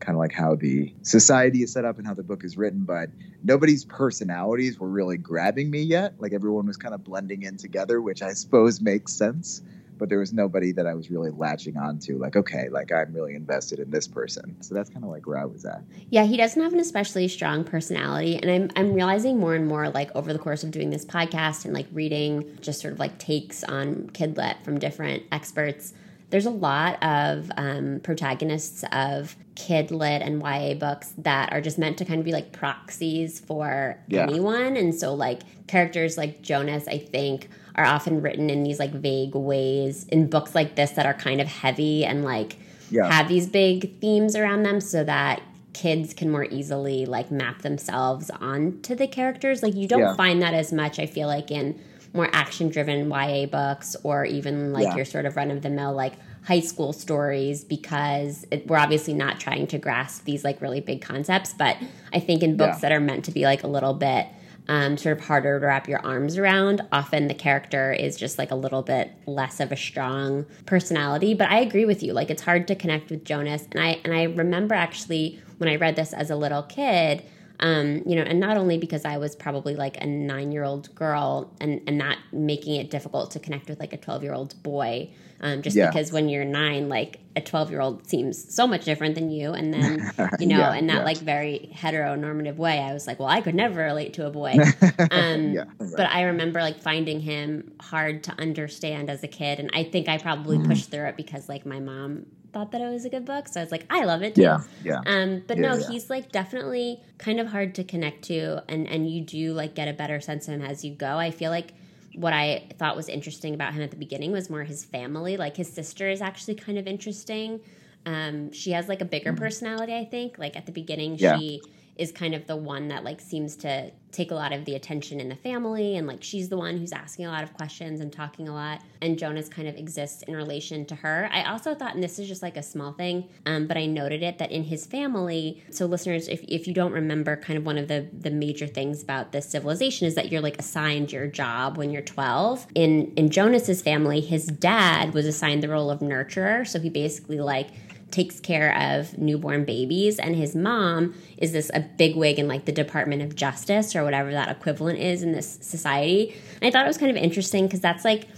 kind of like how the society is set up and how the book is written, but nobody's personalities were really grabbing me yet. Like everyone was kind of blending in together, which I suppose makes sense but there was nobody that I was really latching onto. Like, okay, like I'm really invested in this person. So that's kind of like where I was at.
Yeah, he doesn't have an especially strong personality, and I'm I'm realizing more and more like over the course of doing this podcast and like reading just sort of like takes on Kidlit from different experts. There's a lot of um, protagonists of kid lit and YA books that are just meant to kind of be like proxies for yeah. anyone. And so, like, characters like Jonas, I think, are often written in these like vague ways in books like this that are kind of heavy and like yeah. have these big themes around them so that kids can more easily like map themselves onto the characters like you don't yeah. find that as much i feel like in more action driven ya books or even like yeah. your sort of run of the mill like high school stories because it, we're obviously not trying to grasp these like really big concepts but i think in books that are meant to be like a little bit um, sort of harder to wrap your arms around. Often the character is just like a little bit less of a strong personality. But I agree with you. Like it's hard to connect with Jonas. And I and I remember actually when I read this as a little kid, um, you know, and not only because I was probably like a nine year old girl and, and not making it difficult to connect with like a 12 year old boy, um, just yeah. because when you're nine, like a 12 year old seems so much different than you. And then, [laughs] you know, yeah, in that yeah. like very heteronormative way, I was like, well, I could never relate to a boy. [laughs] Um, right. But I remember like finding him hard to understand as a kid. And I think I probably mm. pushed through it because like my mom thought that it was a good book. So I was like, I love it too.
Yeah. Yeah.
Um, but
yeah,
no,
yeah.
he's like definitely kind of hard to connect to and, and you do like get a better sense of him as you go. I feel like what I thought was interesting about him at the beginning was more his family. Like his sister is actually kind of interesting. Um, she has like a bigger mm-hmm. personality, I think. Like at the beginning, yeah. she is kind of the one that like seems to take a lot of the attention in the family and like she's the one who's asking a lot of questions and talking a lot and jonas kind of exists in relation to her. I also thought and this is just like a small thing um, but i noted it that in his family so listeners if, if you don't remember kind of one of the the major things about this civilization is that you're like assigned your job when you're 12 in in jonas's family his dad was assigned the role of nurturer so he basically like takes care of newborn babies and his mom is this a big wig in like the department of justice or whatever that equivalent is in this society and i thought it was kind of interesting because that's like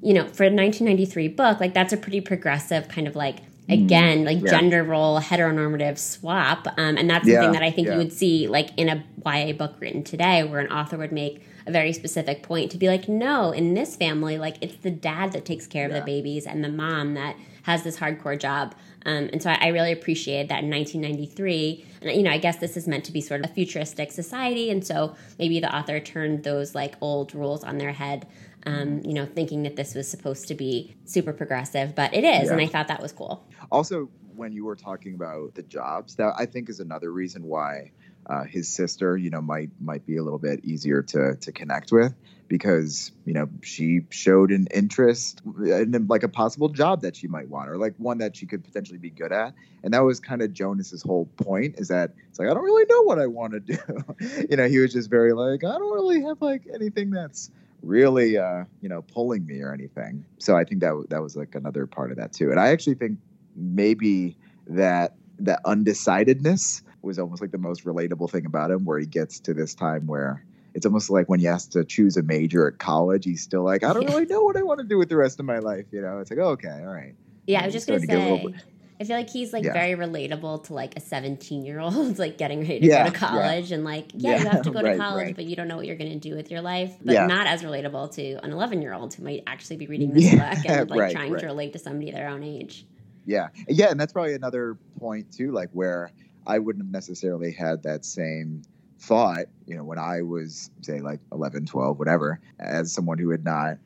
you know for a 1993 book like that's a pretty progressive kind of like mm-hmm. again like yeah. gender role heteronormative swap um, and that's yeah. something that i think yeah. you would see like in a ya book written today where an author would make a very specific point to be like, no, in this family, like it's the dad that takes care of the babies and the mom that has this hardcore job. Um, and so I, I really appreciated that in 1993. And, you know, I guess this is meant to be sort of a futuristic society. And so maybe the author turned those like old rules on their head, um, you know, thinking that this was supposed to be super progressive, but it is. And I thought that was cool.
Also, when you were talking about the jobs, that I think is another reason why uh, his sister, you know, might might be a little bit easier to to connect with because you know she showed an interest in like a possible job that she might want or like one that she could potentially be good at. And that was kind of jonas's whole point is that it's like i don't really know what i want to do. [laughs] You know he was just very like i don't really have like anything that's really uh you know pulling me or anything. So i think that that was like another part of that too. And i actually think maybe that that undecidedness was almost like the most relatable thing about him where he gets to this time where it's almost like when he has to choose a major at college he's still like i don't really know what i want to do with the rest of my life you know it's like oh, okay all right
Yeah, I was just gonna
to
say.
little
I feel like he's like
Yeah.
very relatable to like a 17 year old [laughs] like getting ready to
Yeah,
go to
yeah.
college and like yeah, you have to go to college
right.
but you don't know what you're gonna do with your life but
Yeah.
not as relatable to an 11 year old who might actually be reading this
Yeah,
book and [laughs] like
right,
trying
right.
to relate to somebody their own age.
Yeah. Yeah. And that's probably another point, too, like where I wouldn't have necessarily had that same thought, you know, when I was, say, like 11, 12, whatever, as someone who had not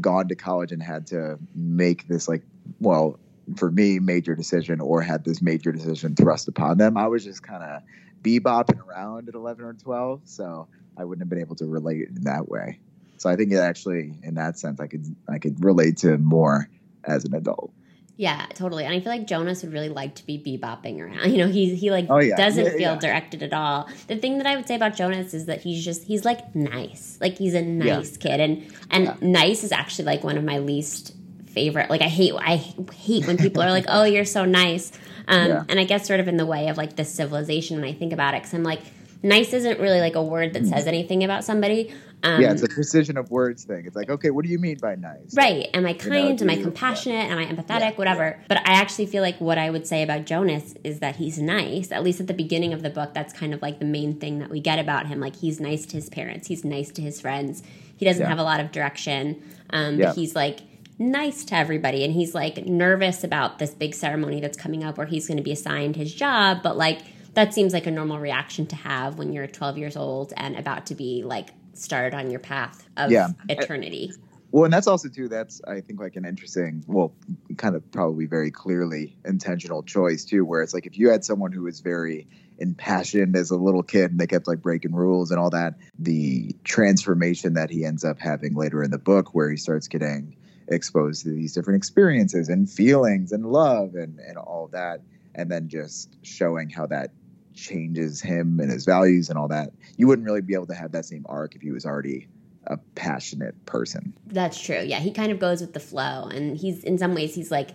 gone to college and had to make this, like, well, for me, major decision or had this major decision thrust upon them. I was just kind of bebopping around at 11 or 12. So I wouldn't have been able to relate in that way. So I think it actually, in that sense, I could I could relate to more as an adult.
Yeah, totally. And I feel like Jonas would really like to be bebopping around. [laughs] You know, he he like
Oh, yeah.
doesn't
Yeah,
feel
yeah.
directed at all. The thing that I would say about Jonas is that he's just he's like nice. Like he's a nice kid and and nice is actually like one of my least favorite. Like I hate I hate when people are like, [laughs] "Oh, you're so nice." Um and I guess sort of in the way of like the civilization when I think about it cuz I'm like nice isn't really like a word that says anything about somebody. Um
yeah, it's a precision of words thing. It's like, okay, what do you mean by nice?
Right. Am I
You know,
kind? Am I compassionate? Am I empathetic?
Yeah,
Whatever. But I actually feel like what I would say about Jonas is that he's nice. At least at the beginning of the book, that's kind of like the main thing that we get about him. Like he's nice to his parents, he's nice to his friends. He doesn't
Yeah.
have a lot of direction. Um,
Yeah.
But he's like nice to everybody. And he's like nervous about this big ceremony that's coming up where he's going to be assigned his job. But like that seems like a normal reaction to have when you're 12 years old and about to be like started on your path of
Yeah.
eternity.
Well, and that's also too. That's I think like an interesting, well, kind of probably very clearly intentional choice too. Where it's like if you had someone who was very impassioned as a little kid and they kept like breaking rules and all that, the transformation that he ends up having later in the book, where he starts getting exposed to these different experiences and feelings and love and and all that, and then just showing how that changes him and his values and all that. You wouldn't really be able to have that same arc if he was already a passionate person.
That's true. Yeah, he kind of goes with the flow, and he's in some ways he's like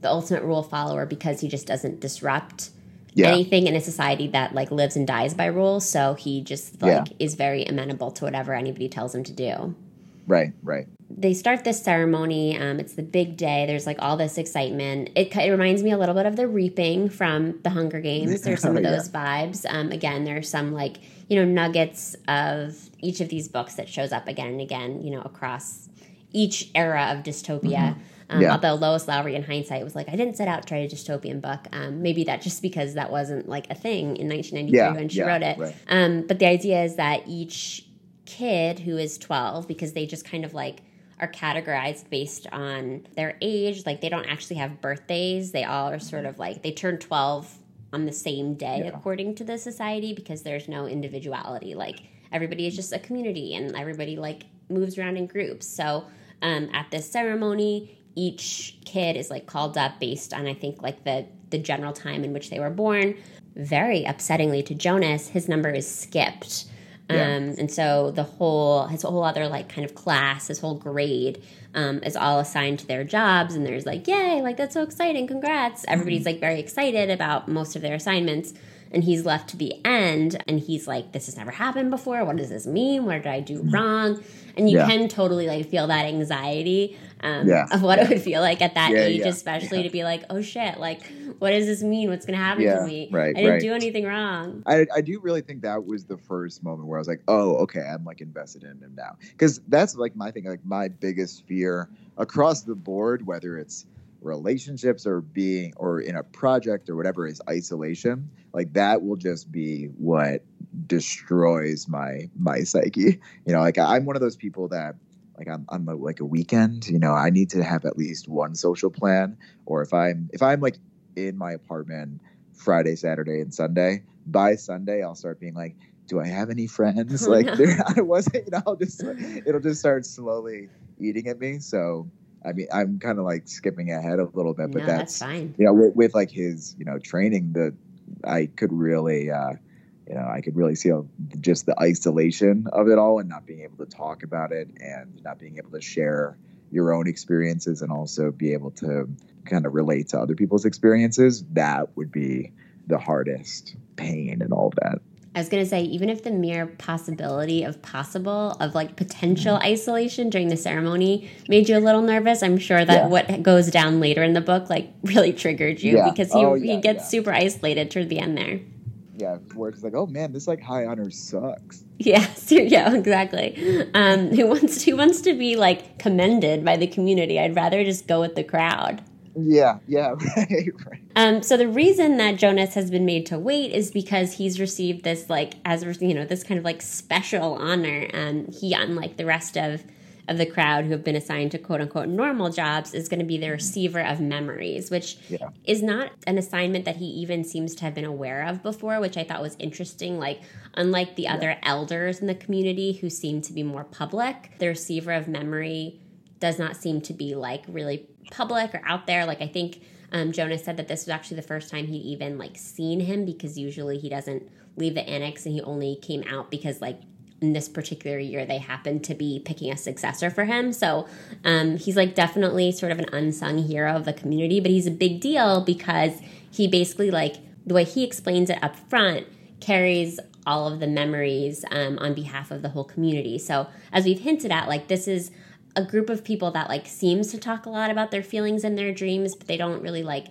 the ultimate rule follower because he just doesn't disrupt
Yeah.
anything in a society that like lives and dies by rules. So he just like is very amenable to whatever anybody tells him to do.
Right, right.
They start this ceremony. Um, it's the big day. There's like all this excitement. It, it reminds me a little bit of the reaping from the Hunger Games. There's some of
Oh, [laughs] yeah.
those vibes. Um, again, there's some like you know nuggets of each of these books that shows up again and again. You know across each era of dystopia. Um,
Mm-hmm. Yeah.
Although Lois Lowry, in hindsight, was like, I didn't set out to write a dystopian book. Um, maybe that just because that wasn't like a thing in 1993
Yeah,
when she
yeah,
wrote it.
right.
Um, but the idea is that each kid who is 12, because they just kind of like are categorized based on their age, like they don't actually have birthdays. They all are sort of like, they turn 12 on the same day
Yeah.
according to the society because there's no individuality. Like everybody is just a community and everybody like moves around in groups. So um, at this ceremony, each kid is like called up based on I think like the the general time in which they were born. Very upsettingly to Jonas, his number is skipped. Um,
Yeah.
and so the whole his whole other like kind of class, his whole grade um, is all assigned to their jobs, and there's like, yay, like that's so exciting, congrats! Everybody's like very excited about most of their assignments, and he's left to the end, and he's like, this has never happened before. What does this mean? What did I do wrong? And you
Yeah.
can totally like feel that anxiety um,
Yeah.
of what it would feel like at that age, especially to be like, oh shit, like what does this mean? What's going to happen
Yeah,
to me?
right,
I didn't
right.
do anything wrong.
I, I do really think that was the first moment where I was like, oh, okay, I'm like invested in him now. Because that's like my thing, like my biggest fear across the board, whether it's relationships or being or in a project or whatever, is isolation. Like that will just be what destroys my my psyche. You know, like I'm one of those people that like I'm, I'm a, like a weekend you know i need to have at least one social plan or if i'm if i'm like in my apartment friday saturday and sunday. By sunday i'll start being like do i have any friends? [laughs] Like there [laughs] i wasn't you know i'll just it'll just start slowly eating at me. So i mean i'm kind of like skipping ahead a little bit but
no,
that's,
that's fine.
you know with, with like his you know training the i could really uh you know i could really see how just the isolation of it all and not being able to talk about it and not being able to share your own experiences and also be able to kind of relate to other people's experiences that would be the hardest pain and all that
I was gonna say, even if the mere possibility of possible of like potential
Mm-hmm.
isolation during the ceremony made you a little nervous, I'm sure that
Yeah.
what goes down later in the book like [laughs] really triggered you
Yeah.
because he
Oh,
he gets
yeah.
super isolated toward the end there.
Yeah where it's like oh man this like high honor sucks
Yeah, [laughs] yeah, exactly. Um, who wants who wants to be like commended by the community? I'd rather just go with the crowd.
yeah yeah [laughs] right right
Um, so the reason that Jonas has been made to wait is because he's received this like as you know this kind of like special honor. Um, he, unlike the rest of of the crowd who have been assigned to quote unquote normal jobs, is going to be the receiver of memories, which
Yeah.
is not an assignment that he even seems to have been aware of before, which I thought was interesting. Like, unlike the other elders in the community who seem to be more public, the receiver of memory does not seem to be like really public or out there. Like, I think um, Jonas said that this was actually the first time he'd even like seen him because usually he doesn't leave the annex and he only came out because like in this particular year they happened to be picking a successor for him. So um, he's like definitely sort of an unsung hero of the community but he's a big deal because he basically like the way he explains it up front carries all of the memories um, on behalf of the whole community. So as we've hinted at like this is a group of people that like seems to talk a lot about their feelings and their dreams but they don't really like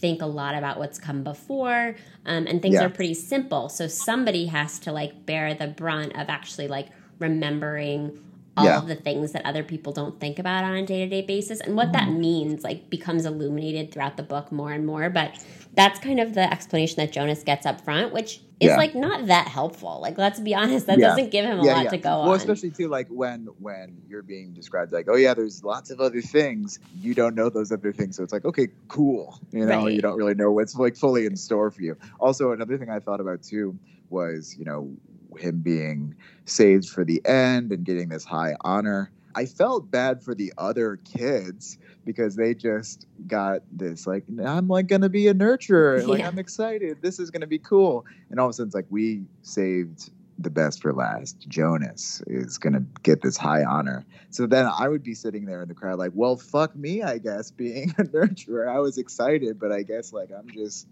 think a lot about what's come before um, and things
Yeah.
are pretty simple so somebody has to like bear the brunt of actually like remembering all
Yeah.
of the things that other people don't think about on a day-to-day basis and what that means like becomes illuminated throughout the book more and more but that's kind of the explanation that jonas gets up front which is
Yeah.
like not that helpful like let's be honest that
Yeah.
doesn't give him a lot to go
well,
on
especially too like when when you're being described like, oh yeah, there's lots of other things. You don't know those other things, so it's like, okay, cool. You know,
Right.
you don't really know what's like fully in store for you. Also, another thing I thought about too was you know him being saved for the end and getting this high honor. I felt bad for the other kids because they just got this like I'm like gonna be a nurturer. Like I'm excited. This is gonna be cool. And all of a sudden it's like we saved the best for last. Jonas is gonna get this high honor. So then I would be sitting there in the crowd like, well, fuck me, I guess, being [laughs] a nurturer. I was excited, but I guess like I'm just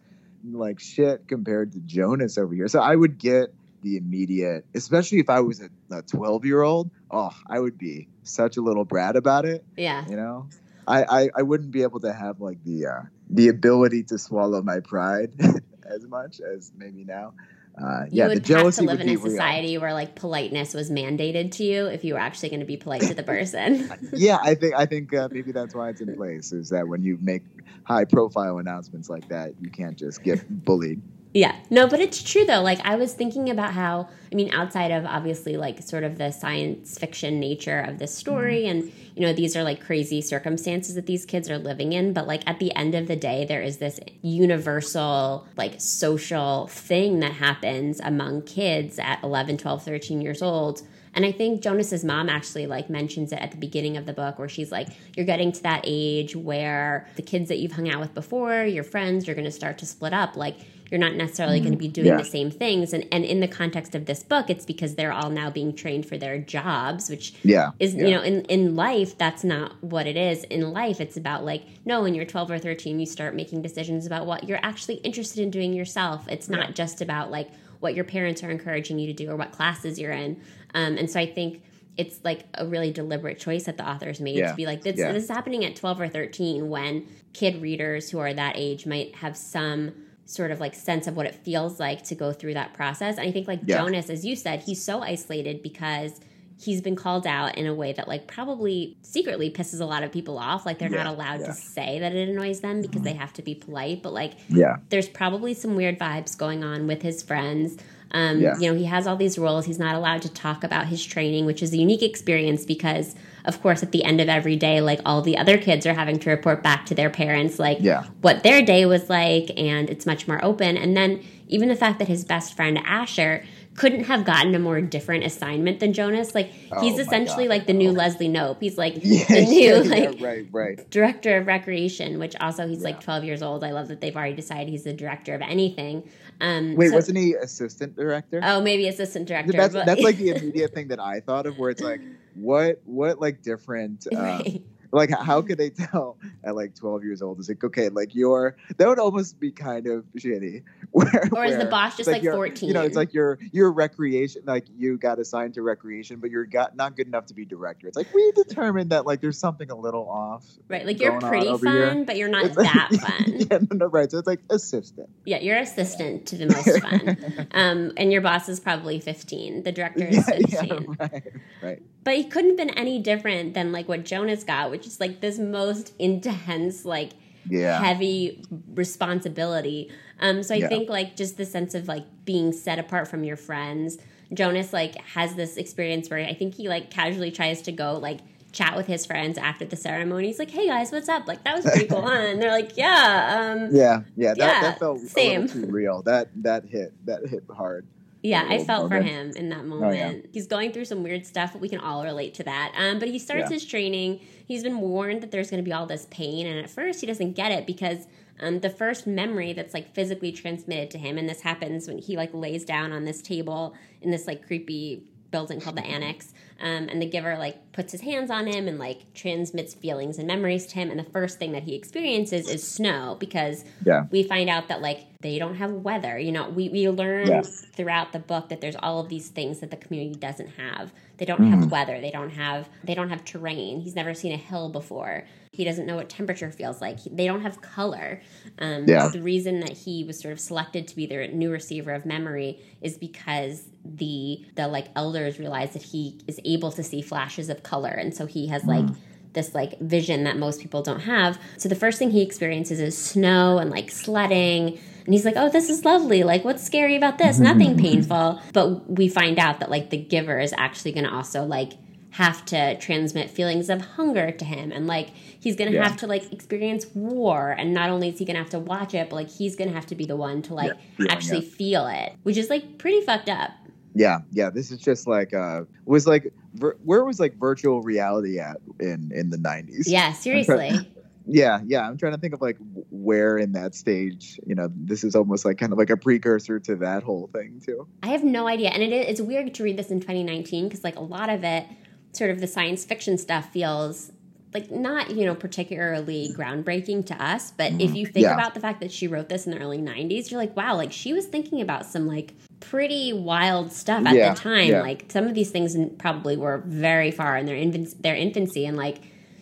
like shit compared to Jonas over here. So I would get the immediate, especially if I was a 12 year old. Oh, I would be such a little brat about it.
yeah
You know, I I, I wouldn't be able to have like the uh, the ability to swallow my pride [laughs] as much as maybe now. Uh,
you
yeah, the
would have
jealousy
to live in a
real.
society where like politeness was mandated to you if you were actually going to be polite to the person. [laughs]
yeah, I think I think uh, maybe that's why it's in place. Is that when you make high profile announcements like that, you can't just get bullied.
Yeah, no, but it's true though. Like I was thinking about how I mean, outside of obviously like sort of the science fiction nature of this story,
Mm-hmm.
and you know these are like crazy circumstances that these kids are living in, but like at the end of the day, there is this universal like social thing that happens among kids at 11, 12, 13 years old And I think Jonas's mom actually like mentions it at the beginning of the book where she's like, you're getting to that age where the kids that you've hung out with before, your friends, you're going to start to split up. Like you're not necessarily going to be doing
Yeah.
the same things. And and in the context of this book, it's because they're all now being trained for their jobs, which
Yeah.
is
yeah.
you know in in life that's not what it is in life it's about like no when you're 12 or 13 you start making decisions about what you're actually interested in doing yourself it's not
Yeah.
just about like what your parents are encouraging you to do or what classes you're in um, and so i think it's like a really deliberate choice that the authors made
Yeah.
to be like this,
Yeah.
this is happening at 12 or 13 when kid readers who are that age might have some sort of like sense of what it feels like to go through that process. And I think like
Yeah.
Jonas, as you said, he's so isolated because he's been called out in a way that like probably secretly pisses a lot of people off. Like they're
Yeah,
not allowed
yeah.
to say that it annoys them because they have to be polite. But like
Yeah.
there's probably some weird vibes going on with his friends. Um,
Yeah.
You know, he has all these roles. He's not allowed to talk about his training, which is a unique experience because, of course, at the end of every day, like all the other kids are having to report back to their parents, like
Yeah.
what their day was like, and it's much more open. And then even the fact that his best friend Asher couldn't have gotten a more different assignment than Jonas. Like he's
Oh my
essentially
God,
like the new
no.
Leslie Knope. He's like
Yeah,
the [laughs] new
yeah,
like
yeah, right, right.
director of recreation, which also he's like 12 years old. I love that they've already decided he's the director of anything. Um,
Wait,
so-
wasn't he assistant director?
Oh, maybe assistant director.
that's
but-
that's like the [laughs] immediate thing that I thought of, where it's like, what what like different, [laughs] uh,
Right.
like how could they tell at like twelve years old? It's like okay, like you're that would almost be kind of shitty. [laughs] Where,
Or is the boss just like
you're-
14?
You know, it's like you're you're recreation, like you got assigned to recreation, but you're got not good enough to be director. It's like we determined that like there's something a little off.
right, like you're pretty fun,
here.
but you're not
It's like-
that [laughs] fun.
yeah, no, no, right. So it's like assistant.
yeah, you're assistant to the most fun. Um, and your boss is probably 15. The director is
yeah,
15.
yeah, right, right.
But he couldn't have been any different than like what Jonas got, which is like this most [laughs] intense, like
Yeah,
heavy responsibility. Um, so I
Yeah.
think like just the sense of like being set apart from your friends. Jonas like has this experience where I think he like casually tries to go like chat with his friends after the ceremony. He's like, "Hey guys, what's up?" Like that was pretty cool, huh? And they're like, "Yeah, um,
yeah, yeah. That,
Yeah,
that felt
same.
too real. That that hit that hit hard.
Yeah, I felt for him in that
Oh,
moment.
yeah.
He's going through some weird stuff, but we can all relate to that. Um, but he starts
Yeah.
his training. He's been warned that there's going to be all this pain, and at first he doesn't get it because um, the first memory that's like physically transmitted to him, and this happens when he like lays down on this table in this like creepy building called the annex um, and the giver like puts his hands on him and like transmits feelings and memories to him. And the first thing that he experiences is snow because
Yeah.
we find out that like they don't have weather. You know we, we learn
Yeah.
throughout the book that there's all of these things that the community doesn't have. They don't have weather. They don't have they don't have terrain. He's never seen a hill before he doesn't know what temperature feels like. He- they don't have color. Um,
Yeah.
the reason that he was sort of selected to be their new receiver of memory is because the the like elders realize that he is able to see flashes of color. And so he has like this like vision that most people don't have. So the first thing he experiences is snow and like sledding. And he's like oh this is lovely. Like what's scary about this? [laughs] Nothing painful. But we find out that like the giver is actually going to also like have to transmit feelings of hunger to him. And like he's gonna
Yeah.
have to like experience war and not only is he gonna have to watch it but like he's gonna have to be the one to like
Yeah,
actually
it.
feel it which is like pretty fucked up
Yeah, yeah. This is just like uh was like vir- where was like virtual reality at in in the nineties?
yeah seriously [laughs]
yeah, yeah. I'm trying to think of like where in that stage. You know, this is almost like kind of like a precursor to that whole thing too.
i have no idea and it is it's weird to read this in 2019 because like a lot of it sort of the science fiction stuff feels like not you know particularly groundbreaking to us but if you think
Yeah.
about the fact that she wrote this in the early 90s you're like wow like she was thinking about some like pretty wild stuff at
Yeah,
the time
yeah.
like some of these things probably were very far in their infan- their infancy and like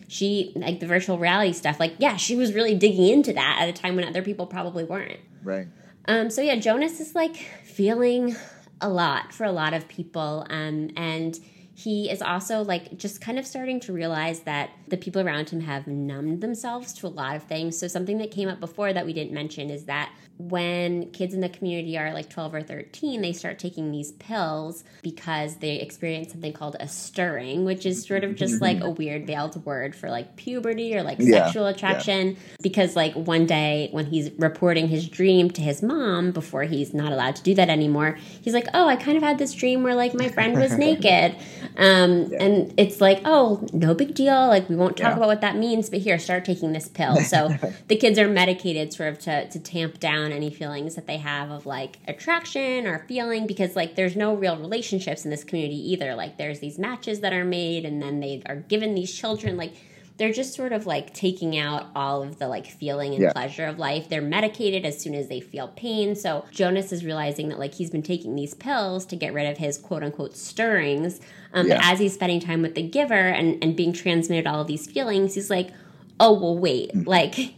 she like the virtual reality stuff like yeah she was really digging into that at a time when other people probably weren't
Right.
um, so yeah, Jonas is like feeling a lot for a lot of people, um, and he is also like just kind of starting to realize that the people around him have numbed themselves to a lot of things. So something that came up before that we didn't mention is that when kids in the community are like 12 or 13, they start taking these pills because they experience something called a stirring, which is sort of just like a weird veiled word for like puberty or like
Yeah,
sexual attraction. Because like one day when he's reporting his dream to his mom before he's not allowed to do that anymore, he's like, "Oh, I kind of had this dream where like my friend was [laughs] naked," um, and it's like, "Oh, no big deal. Like we won't talk
Yeah.
about what that means, but here, start taking this pill." So [laughs] the kids are medicated sort of to to tamp down any feelings that they have of like attraction or feeling because like there's no real relationships in this community either. Like there's these matches that are made and then they are given these children like they're just sort of like taking out all of the like feeling and
Yeah.
pleasure of life. They're medicated as soon as they feel pain. So Jonas is realizing that like he's been taking these pills to get rid of his quote unquote stirrings. Um, But as he's spending time with the giver and, and being transmitted all of these feelings, he's like, oh, well, wait,
Mm.
like.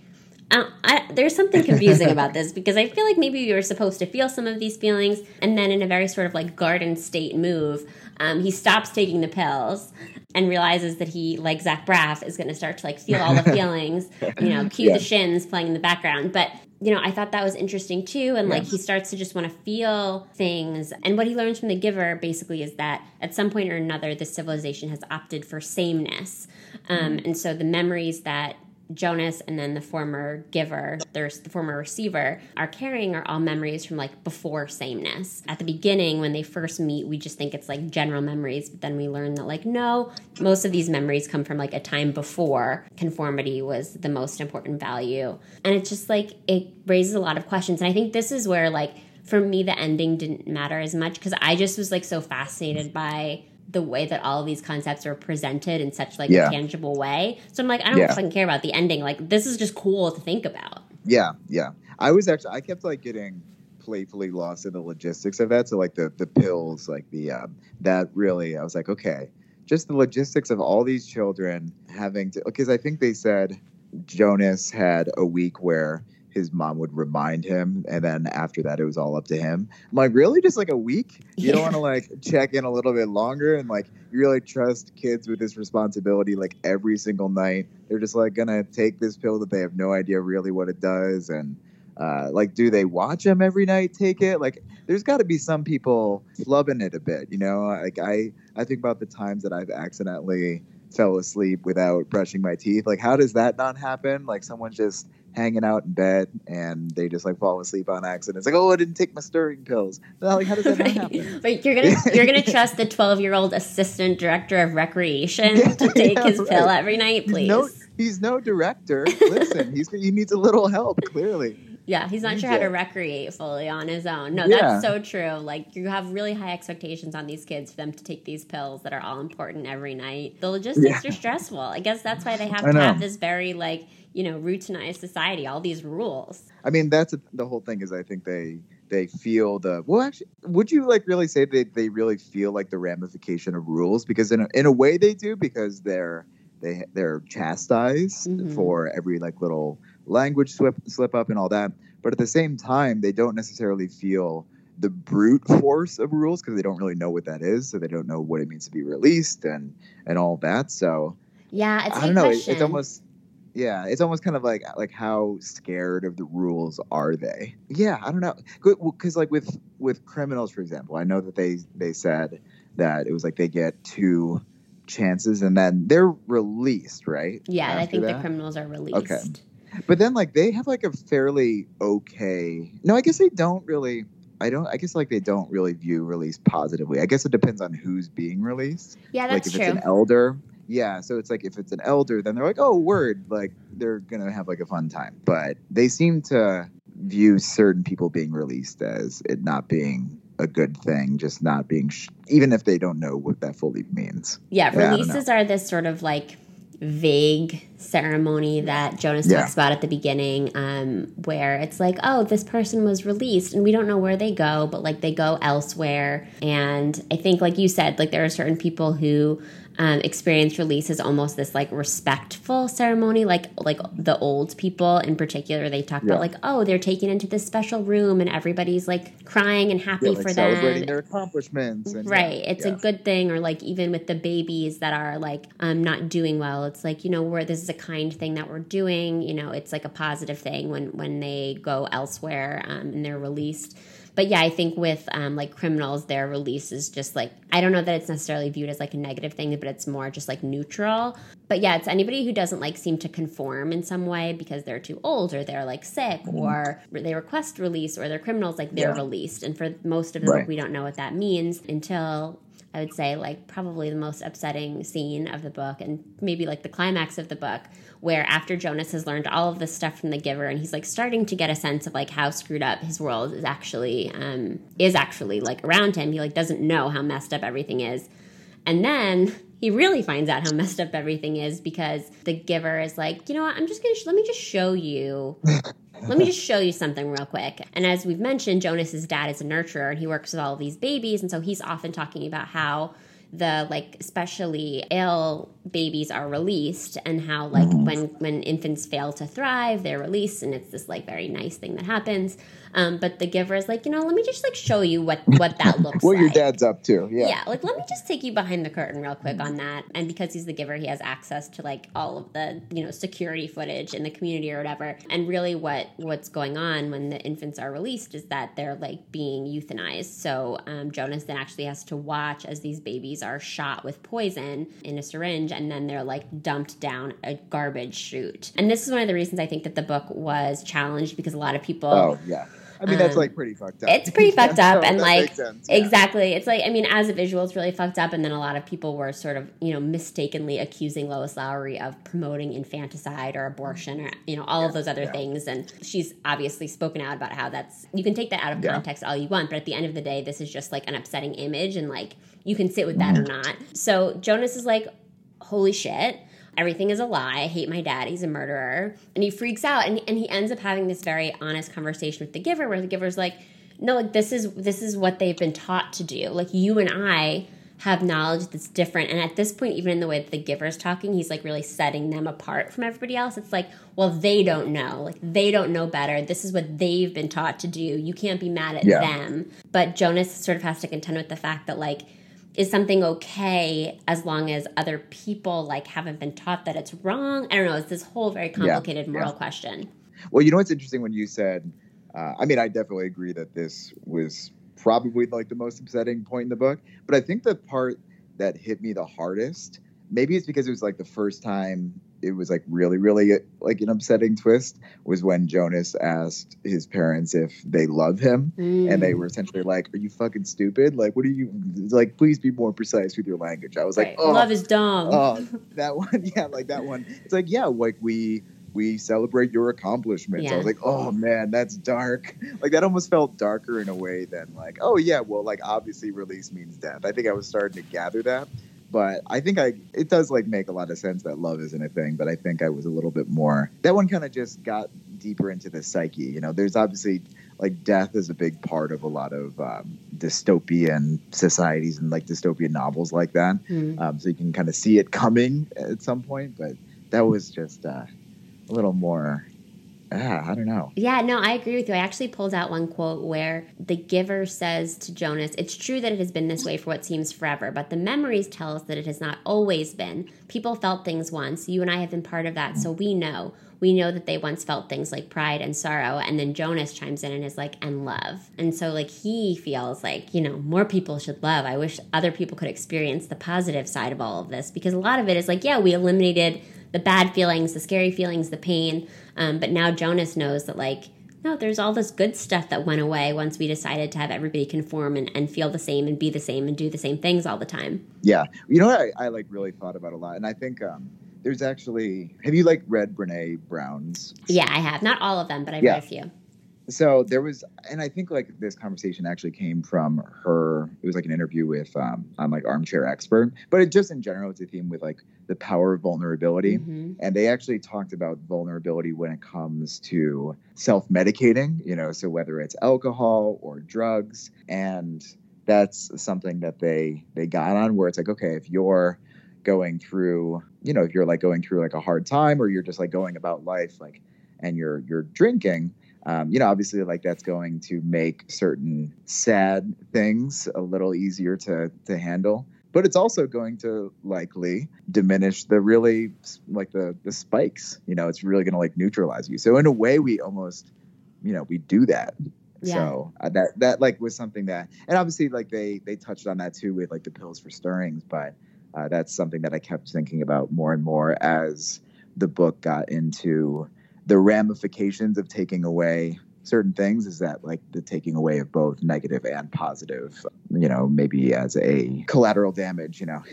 Uh, I, there's something confusing about this [laughs] because I feel like maybe you were supposed to feel some of these feelings, and then in a very sort of like garden state move, um, he stops taking the pills and realizes that he, like Zach Braff, is going to start to like feel all the [laughs] feelings. You know, cue the shins playing in the background, but. You know, I thought that was interesting too. And like, he starts to just want to feel things. And what he learns from the giver basically is that at some point or another, the civilization has opted for sameness. Um, And so the memories that Jonas and then the former giver, there's the former receiver, are carrying are all memories from like before sameness. At the beginning, when they first meet, we just think it's like general memories, but then we learn that like no, most of these memories come from like a time before conformity was the most important value. And it's just like it raises a lot of questions. And I think this is where like for me the ending didn't matter as much because I just was like so fascinated by the way that all of these concepts are presented in such like
Yeah.
a tangible way. So I'm like, I don't
Yeah.
fucking care about the ending. Like this is just cool to think about.
Yeah, yeah. I was actually I kept like getting playfully lost in the logistics of that. So like the the pills, like the um, that really I was like, okay, just the logistics of all these children having to because I think they said Jonas had a week where his mom would remind him and then after that it was all up to him. I'm like, really? Just like a week? You don't want to like check in a little bit longer and like you really trust kids with this responsibility like every single night. They're just like gonna take this pill that they have no idea really what it does and uh, like do they watch them every night take it like there's got to be some people flubbing it a bit you know like i i think about the times that i've accidentally fell asleep without brushing my teeth like how does that not happen like someone's just hanging out in bed and they just like fall asleep on accident it's like oh i didn't take my stirring pills like how does that not happen [laughs]
But you're gonna [laughs] you're gonna trust the 12 year old assistant director of recreation to take
Yeah,
his
right.
pill every night,
He's
please.
no, he's no director. [laughs] Listen, he's he needs a little help. Clearly,
Yeah, he's not sure how to recreate fully on his own. No,
Yeah.
that's so true. Like you have really high expectations on these kids for them to take these pills that are all important every night. The logistics
Yeah.
are stressful. I guess that's why they have
I
to
know.
have this very like, you know, routinized society, all these rules.
I mean that's the whole thing. Is I think they they feel the well. Actually, would you like really say they they really feel like the ramification of rules? Because in a, in a way they do because they're they they're chastised
Mhm.
for every like little language slip slip up and all that. But at the same time, they don't necessarily feel the brute force of rules because they don't really know what that is, so they don't know what it means to be released and and all that. So
Yeah, it's
I don't know. It, it's almost yeah, it's almost kind of like like how scared of the rules are they? Yeah, I don't know. Because like with with criminals, for example, I know that they they said that it was like they get two chances and then they're released, right?
yeah, I think the criminals are released.
But then like they have like a fairly okay. No, I guess they don't really. I don't. I guess like they don't really view release positively. I guess it depends on who's being released
Yeah, that's like
if
true.
it's an elder yeah so it's like if it's an elder then they're like oh word like they're gonna have like a fun time but they seem to view certain people being released as it not being a good thing just not being sh- even if they don't know what that fully means
Yeah,
Yeah,
releases are this sort of like vague ceremony that Jonas
Yeah.
talks about at the beginning, um, where it's like, oh, this person was released and we don't know where they go, but like they go elsewhere. And I think, like you said, like there are certain people who um, experience release is almost this like respectful ceremony, like like the old people in particular. They talk
Yeah.
about like, oh, they're taken into this special room and everybody's like crying and happy
yeah, like
for them
celebrating their accomplishments and,
right
yeah,
it's a good thing or like even with the babies that are like um not doing well it's like you know where this is a kind thing that we're doing you know it's like a positive thing when when they go elsewhere um, and they're released but yeah i think with um, like criminals their release is just like i don't know that it's necessarily viewed as like a negative thing but it's more just like neutral but yeah it's anybody who doesn't like seem to conform in some way because they're too old or they're like sick or they request release or they're criminals like they're
Mm-hmm. Yeah.
released and for most of the book
Right.
we don't know what that means until I would say like probably the most upsetting scene of the book and maybe like the climax of the book where after Jonas has learned all of this stuff from the giver and he's like starting to get a sense of like how screwed up his world is actually um is actually like around him he like doesn't know how messed up everything is And then he really finds out how messed up everything is because the giver is like, you know what, I'm just gonna sh- let me just show you. [laughs] let me just show you something real quick. And as we've mentioned, Jonas's dad is a nurturer and he works with all of these babies, and so he's often talking about how the like especially ill babies are released and how like
Mhm.
when when infants fail to thrive they're released and it's this like very nice thing that happens um, but the giver is like you know let me just like show you what what that [laughs] looks like.
what
like
your dad's up to. Yeah.
yeah. like let me just take you behind the curtain real quick on that. And because he's the giver, he has access to like all of the you know security footage in the community or whatever. And really, what what's going on when the infants are released is that they're like being euthanized. So um, Jonas then actually has to watch as these babies are shot with poison in a syringe, and then they're like dumped down a garbage chute. And this is one of the reasons I think that the book was challenged because a lot of people.
Oh yeah. I mean, that's
Um,
like pretty fucked up.
it's pretty fucked up [laughs] and, like,
sense, yeah.
Exactly. It's like I mean, as a visual, it's really fucked up, and then a lot of people were sort of you know mistakenly accusing Lois Lowry of promoting infanticide or abortion or you know all of those other
yeah.
things, and she's obviously spoken out about how that's you can take that out of context all you want, but at the end of the day, this is just like an upsetting image, and like you can sit with that or
Mm-hmm.
not. So Jonas is like, holy shit. Everything is a lie. I hate my dad. He's a murderer. And he freaks out and, and he ends up having this very honest conversation with the giver where the giver's like, no, like this is this is what they've been taught to do. Like you and I have knowledge that's different. And at this point, even in the way that the giver's talking, he's like really setting them apart from everybody else. It's like, well, they don't know. Like they don't know better. This is what they've been taught to do. You can't be mad at
Yeah.
them. But Jonas sort of has to contend with the fact that like is something okay as long as other people like haven't been taught that it's wrong? I don't know. It's this whole very complicated moral
yeah.
question.
Well, you know what's interesting when you said, uh, I mean, I definitely agree that this was probably like the most upsetting point in the book. But I think the part that hit me the hardest, maybe it's because it was like the first time it was like really, really like an upsetting twist, was when Jonas asked his parents if they love him. And they mm. were essentially like, Are you fucking stupid? Like, what are you like? Please be more precise with your language. I was like, Oh,
love is dumb.
oh, that one, [laughs] yeah, like that one. It's like, yeah, like we we celebrate your accomplishments. I was like, oh man, that's dark. [laughs] Like that almost felt darker in a way than like, oh yeah, well, like obviously release means death. I think I was starting to gather that. But I think I it does like make a lot of sense that love isn't a thing. But I think I was a little bit more that one kind of just got deeper into the psyche. You know, there's obviously like death is a big part of a lot of um, dystopian societies and like dystopian novels like that
Hmm.
um, so you can kind of see it coming at some point. But that was just uh, a little more. Ah, I don't know.
Yeah, no, I agree with you. I actually pulled out one quote where the giver says to Jonas, It's true that it has been this way for what seems forever, but the memories tell us that it has not always been. People felt things once. You and I have been part of that, so we know. We know that they once felt things like pride and sorrow. And then Jonas chimes in and is like, and love. And so, like, he feels like, you know, more people should love. I wish other people could experience the positive side of all of this because a lot of it is like, yeah, we eliminated the bad feelings, the scary feelings, the pain. Um, but now Jonas knows that, like, no, there's all this good stuff that went away once we decided to have everybody conform and, and feel the same and be the same and do the same things all the time.
Yeah, you know what I, I like really thought about a lot, and I think um, there's actually. Have you like read Brene Brown's?
Yeah, I have. Not all of them, but I've
Yeah.
read a few.
So there was, and I think like this conversation actually came from her. It was like an interview with um, on like Armchair Expert, but it just in general, it's a theme with like the power of vulnerability.
hmm
and they actually talked about vulnerability when it comes to self-medicating you know so whether it's alcohol or drugs and that's something that they they got on where it's like okay if you're going through you know if you're like going through like a hard time or you're just like going about life like and you're you're drinking um, you know obviously like that's going to make certain sad things a little easier to to handle but it's also going to likely diminish the really like the the spikes. You know it's really going to like neutralize you. So in a way we almost you know we do that.
Yeah.
so uh, that that like was something that and obviously like they they touched on that too with like the pills for stirrings but uh, that's something that i kept thinking about more and more as the book got into the ramifications of taking away certain things is that like the taking away of both negative and positive you know maybe as a collateral damage you know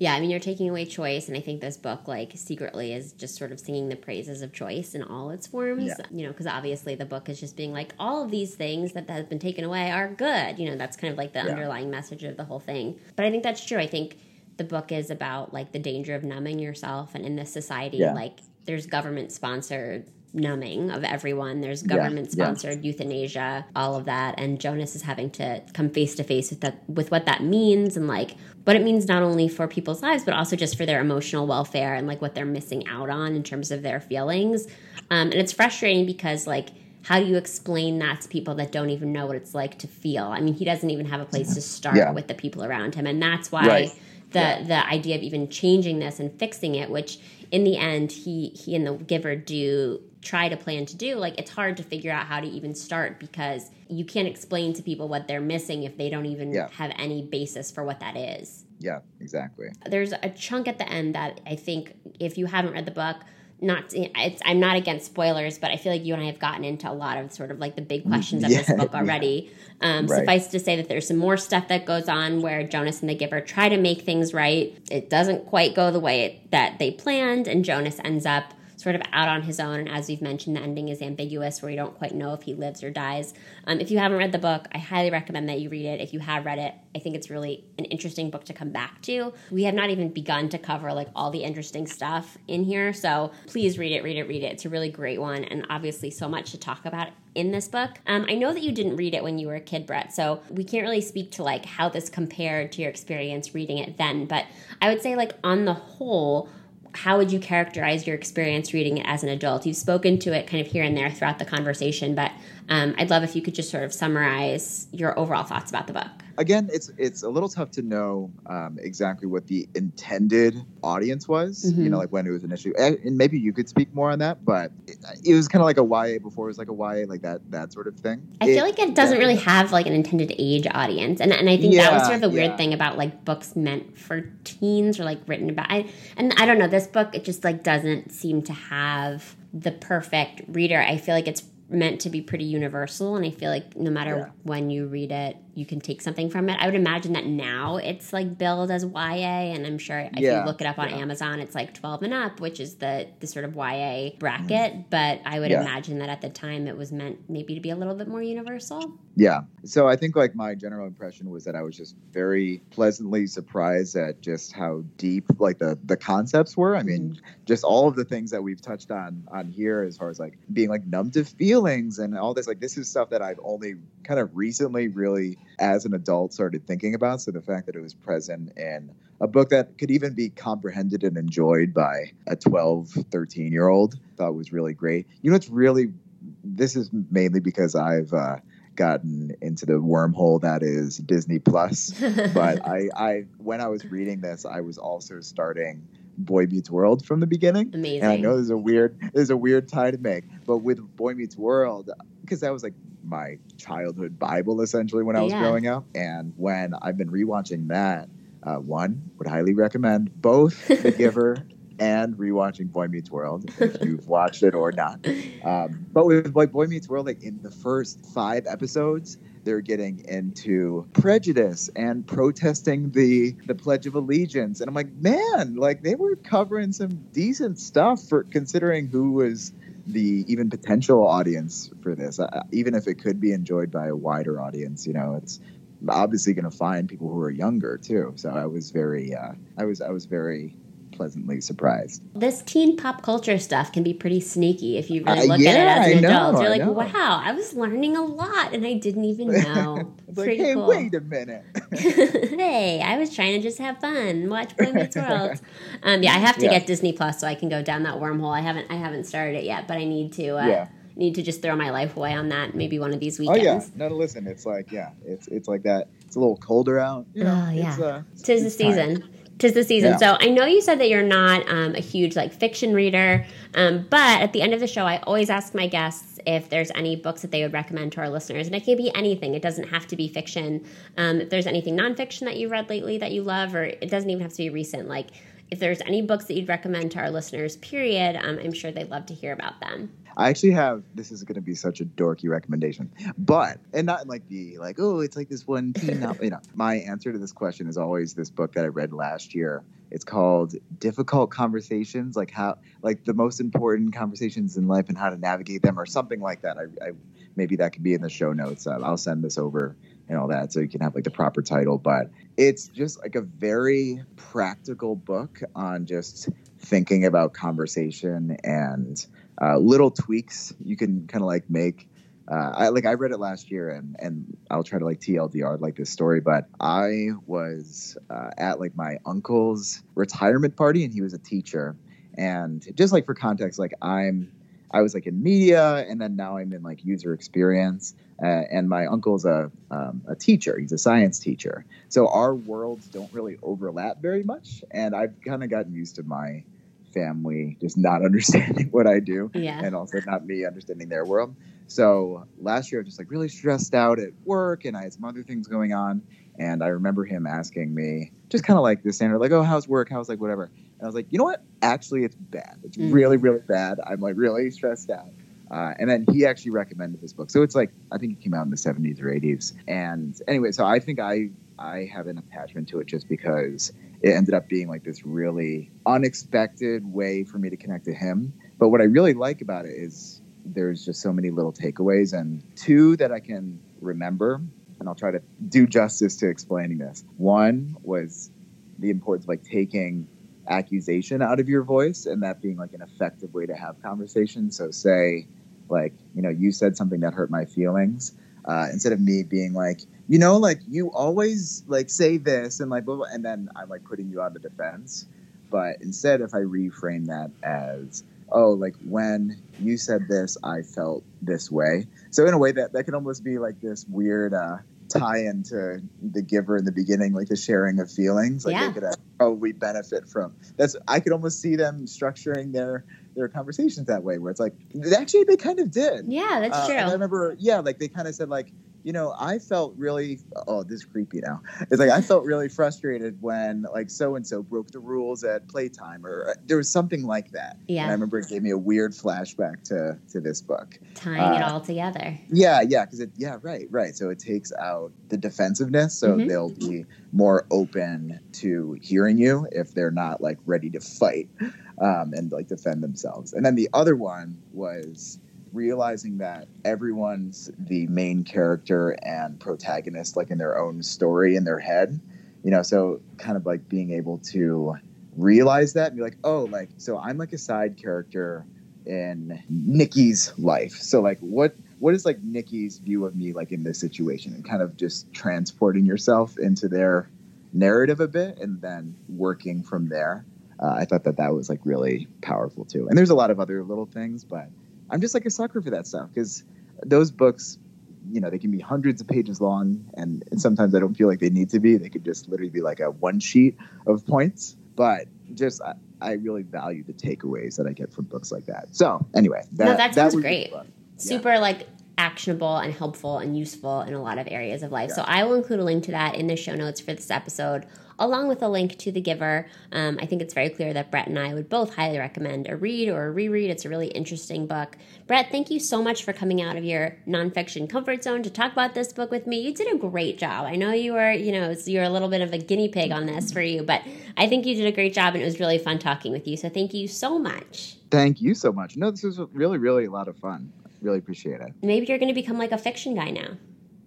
Yeah, I mean, you're taking away choice, and I think this book, like, secretly is just sort of singing the praises of choice in all its forms.
Yeah.
You know, because obviously the book is just being like, all of these things that have been taken away are good. You know, that's kind of like the
Yeah.
underlying message of the whole thing. But I think that's true. I think the book is about like the danger of numbing yourself and in this society
Yeah.
like there's government sponsored numbing of everyone. There's
Yeah,
government sponsored euthanasia all of that. And jonas is having to come face to face with that with what that means and like what it means not only for people's lives but also just for their emotional welfare and like what they're missing out on in terms of their feelings. Um, and it's frustrating because like how do you explain that to people that don't even know what it's like to feel. I mean he doesn't even have a place to start
Yeah.
with the people around him. And that's why
Right.
the the idea of even changing this and fixing it which in the end he he and the giver do try to plan to do like it's hard to figure out how to even start because you can't explain to people what they're missing if they don't even
Yeah.
have any basis for what that is
Yeah, exactly.
there's a chunk at the end that I think if you haven't read the book, not it's, I'm not against spoilers, but I feel like you and I have gotten into a lot of sort of like the big questions of this
Yeah,
book [laughs]
yeah.
already. Um,
Right.
Suffice to say that there's some more stuff that goes on where Jonas and the Giver try to make things right. It doesn't quite go the way it, that they planned, and Jonas ends up sort of out on his own. And as we've mentioned, the ending is ambiguous, where you don't quite know if he lives or dies. Um, if you haven't read the book, I highly recommend that you read it. If you have read it, I think it's really an interesting book to come back to. We have not even begun to cover like all the interesting stuff in here, so please read it, read it, read it. It's a really great one, and obviously so much to talk about in this book. Um, I know that you didn't read it when you were a kid, Brett, so we can't really speak to like how this compared to your experience reading it then. But I would say like on the whole how would you characterize your experience reading it as an adult? You've spoken to it kind of here and there throughout the conversation, but um, I'd love if you could just sort of summarize your overall thoughts about the book.
Again, it's it's a little tough to know um, exactly what the intended audience was. You
Mhm.
know, like when it was initially, and and maybe you could speak more on that. But it, it was kind of like a YA before it was like a YA, like that that sort of thing.
I feel like it doesn't really have like an intended age audience, and and I think that was sort of the weird
yeah.
thing about like books meant for teens or like written about. I, and I don't know, this book it just like doesn't seem to have the perfect reader. I feel like it's meant to be pretty universal, and I feel like no matter
Yeah.
when you read it, you can take something from it. I would imagine that now it's like billed as YA, and I'm sure if
Yeah,
you look it up on
yeah.
Amazon, it's like 12 and up, which is the the sort of YA mm. bracket. But I would
Yeah.
imagine that at the time it was meant maybe to be a little bit more universal.
Yeah. So I think like my general impression was that I was just very pleasantly surprised at just how deep like the the concepts were. I mean, mm-hmm. just all of the things that we've touched on on here as far as like being like numb to feelings and all this like this is stuff that I've only kind of recently really as an adult started thinking about. So the fact that it was present in a book that could even be comprehended and enjoyed by a 12, 13 year old thought was really great. You know, it's really this is mainly because I've uh, gotten into the wormhole that is Disney Plus. [laughs] But I, I, when I was reading this, I was also starting Boy Meets World from the beginning.
Amazing.
And I know there's a weird, there's a weird tie to make, but with Boy Meets World, because that was like my childhood Bible essentially when I was
Yeah.
growing up, and when I've been rewatching that, uh, one would highly recommend both [laughs] The Giver and rewatching Boy Meets World if you've watched it or not. Um, but with like Boy Meets World, like in the first five episodes, they're getting into prejudice and protesting the the Pledge of Allegiance, and I'm like, man, like they were covering some decent stuff for considering who was the even potential audience for this. Uh, even if it could be enjoyed by a wider audience, you know, it's obviously going to find people who are younger too. So I was very, uh, I was, I was very pleasantly surprised.
this teen pop culture stuff can be pretty sneaky if you really
Uh,
look at it as an
know,
adult. You're like, wow, I was learning a lot and I didn't even [laughs] know.
Like, hey,
cool.
wait a minute. [laughs]
hey, I was trying to just have fun, watch Boy Meets [laughs] World. Um, yeah, I have to
Yeah.
get Disney Plus so I can go down that wormhole. I haven't, I haven't started it yet, but I need to. Uh,
Yeah.
Need to just throw my life away on that. Maybe one of these weekends.
Oh yeah, no, listen, it's like yeah, it's it's like that. It's a little colder out. You know,
Oh, yeah.
It's, uh,
Tis the
it's time.
season. Tis the season.
Yeah.
So I know you said that you're not um, a huge like fiction reader, um, but at the end of the show, I always ask my guests if there's any books that they would recommend to our listeners, and it can be anything. It doesn't have to be fiction. Um, if there's anything nonfiction that you've read lately that you love, or it doesn't even have to be recent, like. If there's any books that you'd recommend to our listeners, period, um, I'm sure they'd love to hear about them.
I actually have. This is going to be such a dorky recommendation, but and not like the like oh it's like this one. You know, my answer to this question is always this book that I read last year. It's called Difficult Conversations, like how like the most important conversations in life and how to navigate them, or something like that. I, I maybe that could be in the show notes. Uh, I'll send this over and all that, so you can have like the proper title. But it's just like a very practical book on just thinking about conversation and uh, little tweaks you can kind of like make. Uh, I like I read it last year and and I'll try to like TLDR like this story, but I was uh, at like my uncle's retirement party and he was a teacher, and just like for context, like I'm I was like in media and then now I'm in like user experience. Uh, and my uncle's a, um, a teacher. He's a science teacher. So our worlds don't really overlap very much. And I've kind of gotten used to my family just not [laughs] understanding what I do
Yeah.
and also not me understanding their world. So last year I was just like really stressed out at work and I had some other things going on. And I remember him asking me just kind of like the standard, like, oh, how's work? How's like whatever. And I was like, you know what? Actually, it's bad. It's
Mm.
really, really bad. I'm like really stressed out. Uh, and then he actually recommended this book. So it's like I think it came out in the 70s or 80s. And anyway, so I think I I have an attachment to it just because it ended up being like this really unexpected way for me to connect to him. But what I really like about it is there's just so many little takeaways and two that I can remember and I'll try to do justice to explaining this. One was the importance of like taking accusation out of your voice and that being like an effective way to have conversation. So say like, you know, you said something that hurt my feelings. Uh, instead of me being like, you know, like you always like say this and like blah, blah, and then I'm like putting you on the defense. But instead, if I reframe that as, oh, like when you said this, I felt this way. So in a way that that can almost be like this weird uh, tie into the giver in the beginning, like the sharing of feelings. Like
Yeah.
they could uh, probably benefit from. That's I could almost see them structuring their their conversations that way, where it's like actually they kind of did.
Yeah, that's
Uh,
true.
I remember, yeah, like they kind of said, like, you know, I felt really, oh, this is creepy now. It's like I felt really frustrated when like so and so broke the rules at playtime, or uh, there was something like that. And I remember it gave me a weird flashback to to this book.
tying it
uh,
all together.
Yeah, yeah, because it, yeah, right, right. So it takes out the defensiveness, so
Mhm.
they'll be more open to hearing you if they're not like ready to fight um, and like defend themselves. And then the other one was realizing that everyone's the main character and protagonist, like in their own story in their head. You know, so kind of like being able to realize that and be like, oh, like so I'm like a side character in Nikki's life. So like what what is like Nikki's view of me like in this situation and kind of just transporting yourself into their narrative a bit and then working from there. Uh, I thought that that was like really powerful too. And there's a lot of other little things, but I'm just like a sucker for that stuff because those books, you know, they can be hundreds of pages long, and, and sometimes I don't feel like they need to be. They could just literally be like a one sheet of points. But just I, I really value the takeaways that I get from books like that. So anyway, that,
No, that sounds
be
great. super like actionable and helpful and useful in a lot of areas of life. So I will include a link to that in the show notes for this episode, along with a link to The Giver. Um, I think it's very clear that Brett and I would both highly recommend a read or a reread. It's a really interesting book. Brett, thank you so much for coming out of your nonfiction comfort zone to talk about this book with me. You did a great job. I know you were, you know, you're a little bit of a guinea pig on this for you, but I think you did a great job and it was really fun talking with you. So thank you so much.
Thank you so much. No, this was really, really a lot of fun. Really appreciate it.
Maybe you're going to become like a fiction guy now.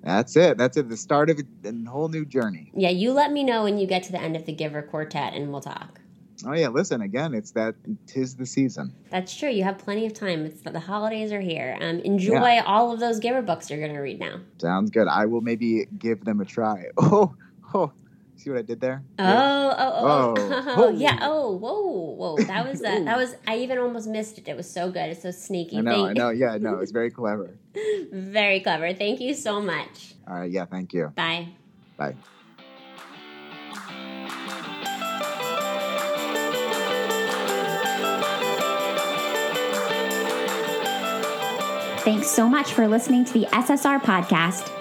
That's it. That's it. The start of a, a whole new journey.
Yeah, you let me know when you get to the end of the Giver Quartet and we'll talk.
Oh yeah, listen again. It's that tis the season.
That's true. You have plenty of time. It's the holidays are here. Um, enjoy all of those Giver books you're going to read now.
Sounds good. I will maybe give them a try. [laughs] Oh, oh. See what I did there?
Oh, oh, oh,
Oh. [laughs]
oh, yeah. Oh, whoa, whoa. That was that. That was. I even almost missed it. It was so good. It's so sneaky.
I know.
Thank-
I know. Yeah, no. [laughs] It's very clever.
Very clever. Thank you so much.
All right. Yeah. Thank you.
Bye.
Bye.
Thanks so much for listening to the SSR podcast.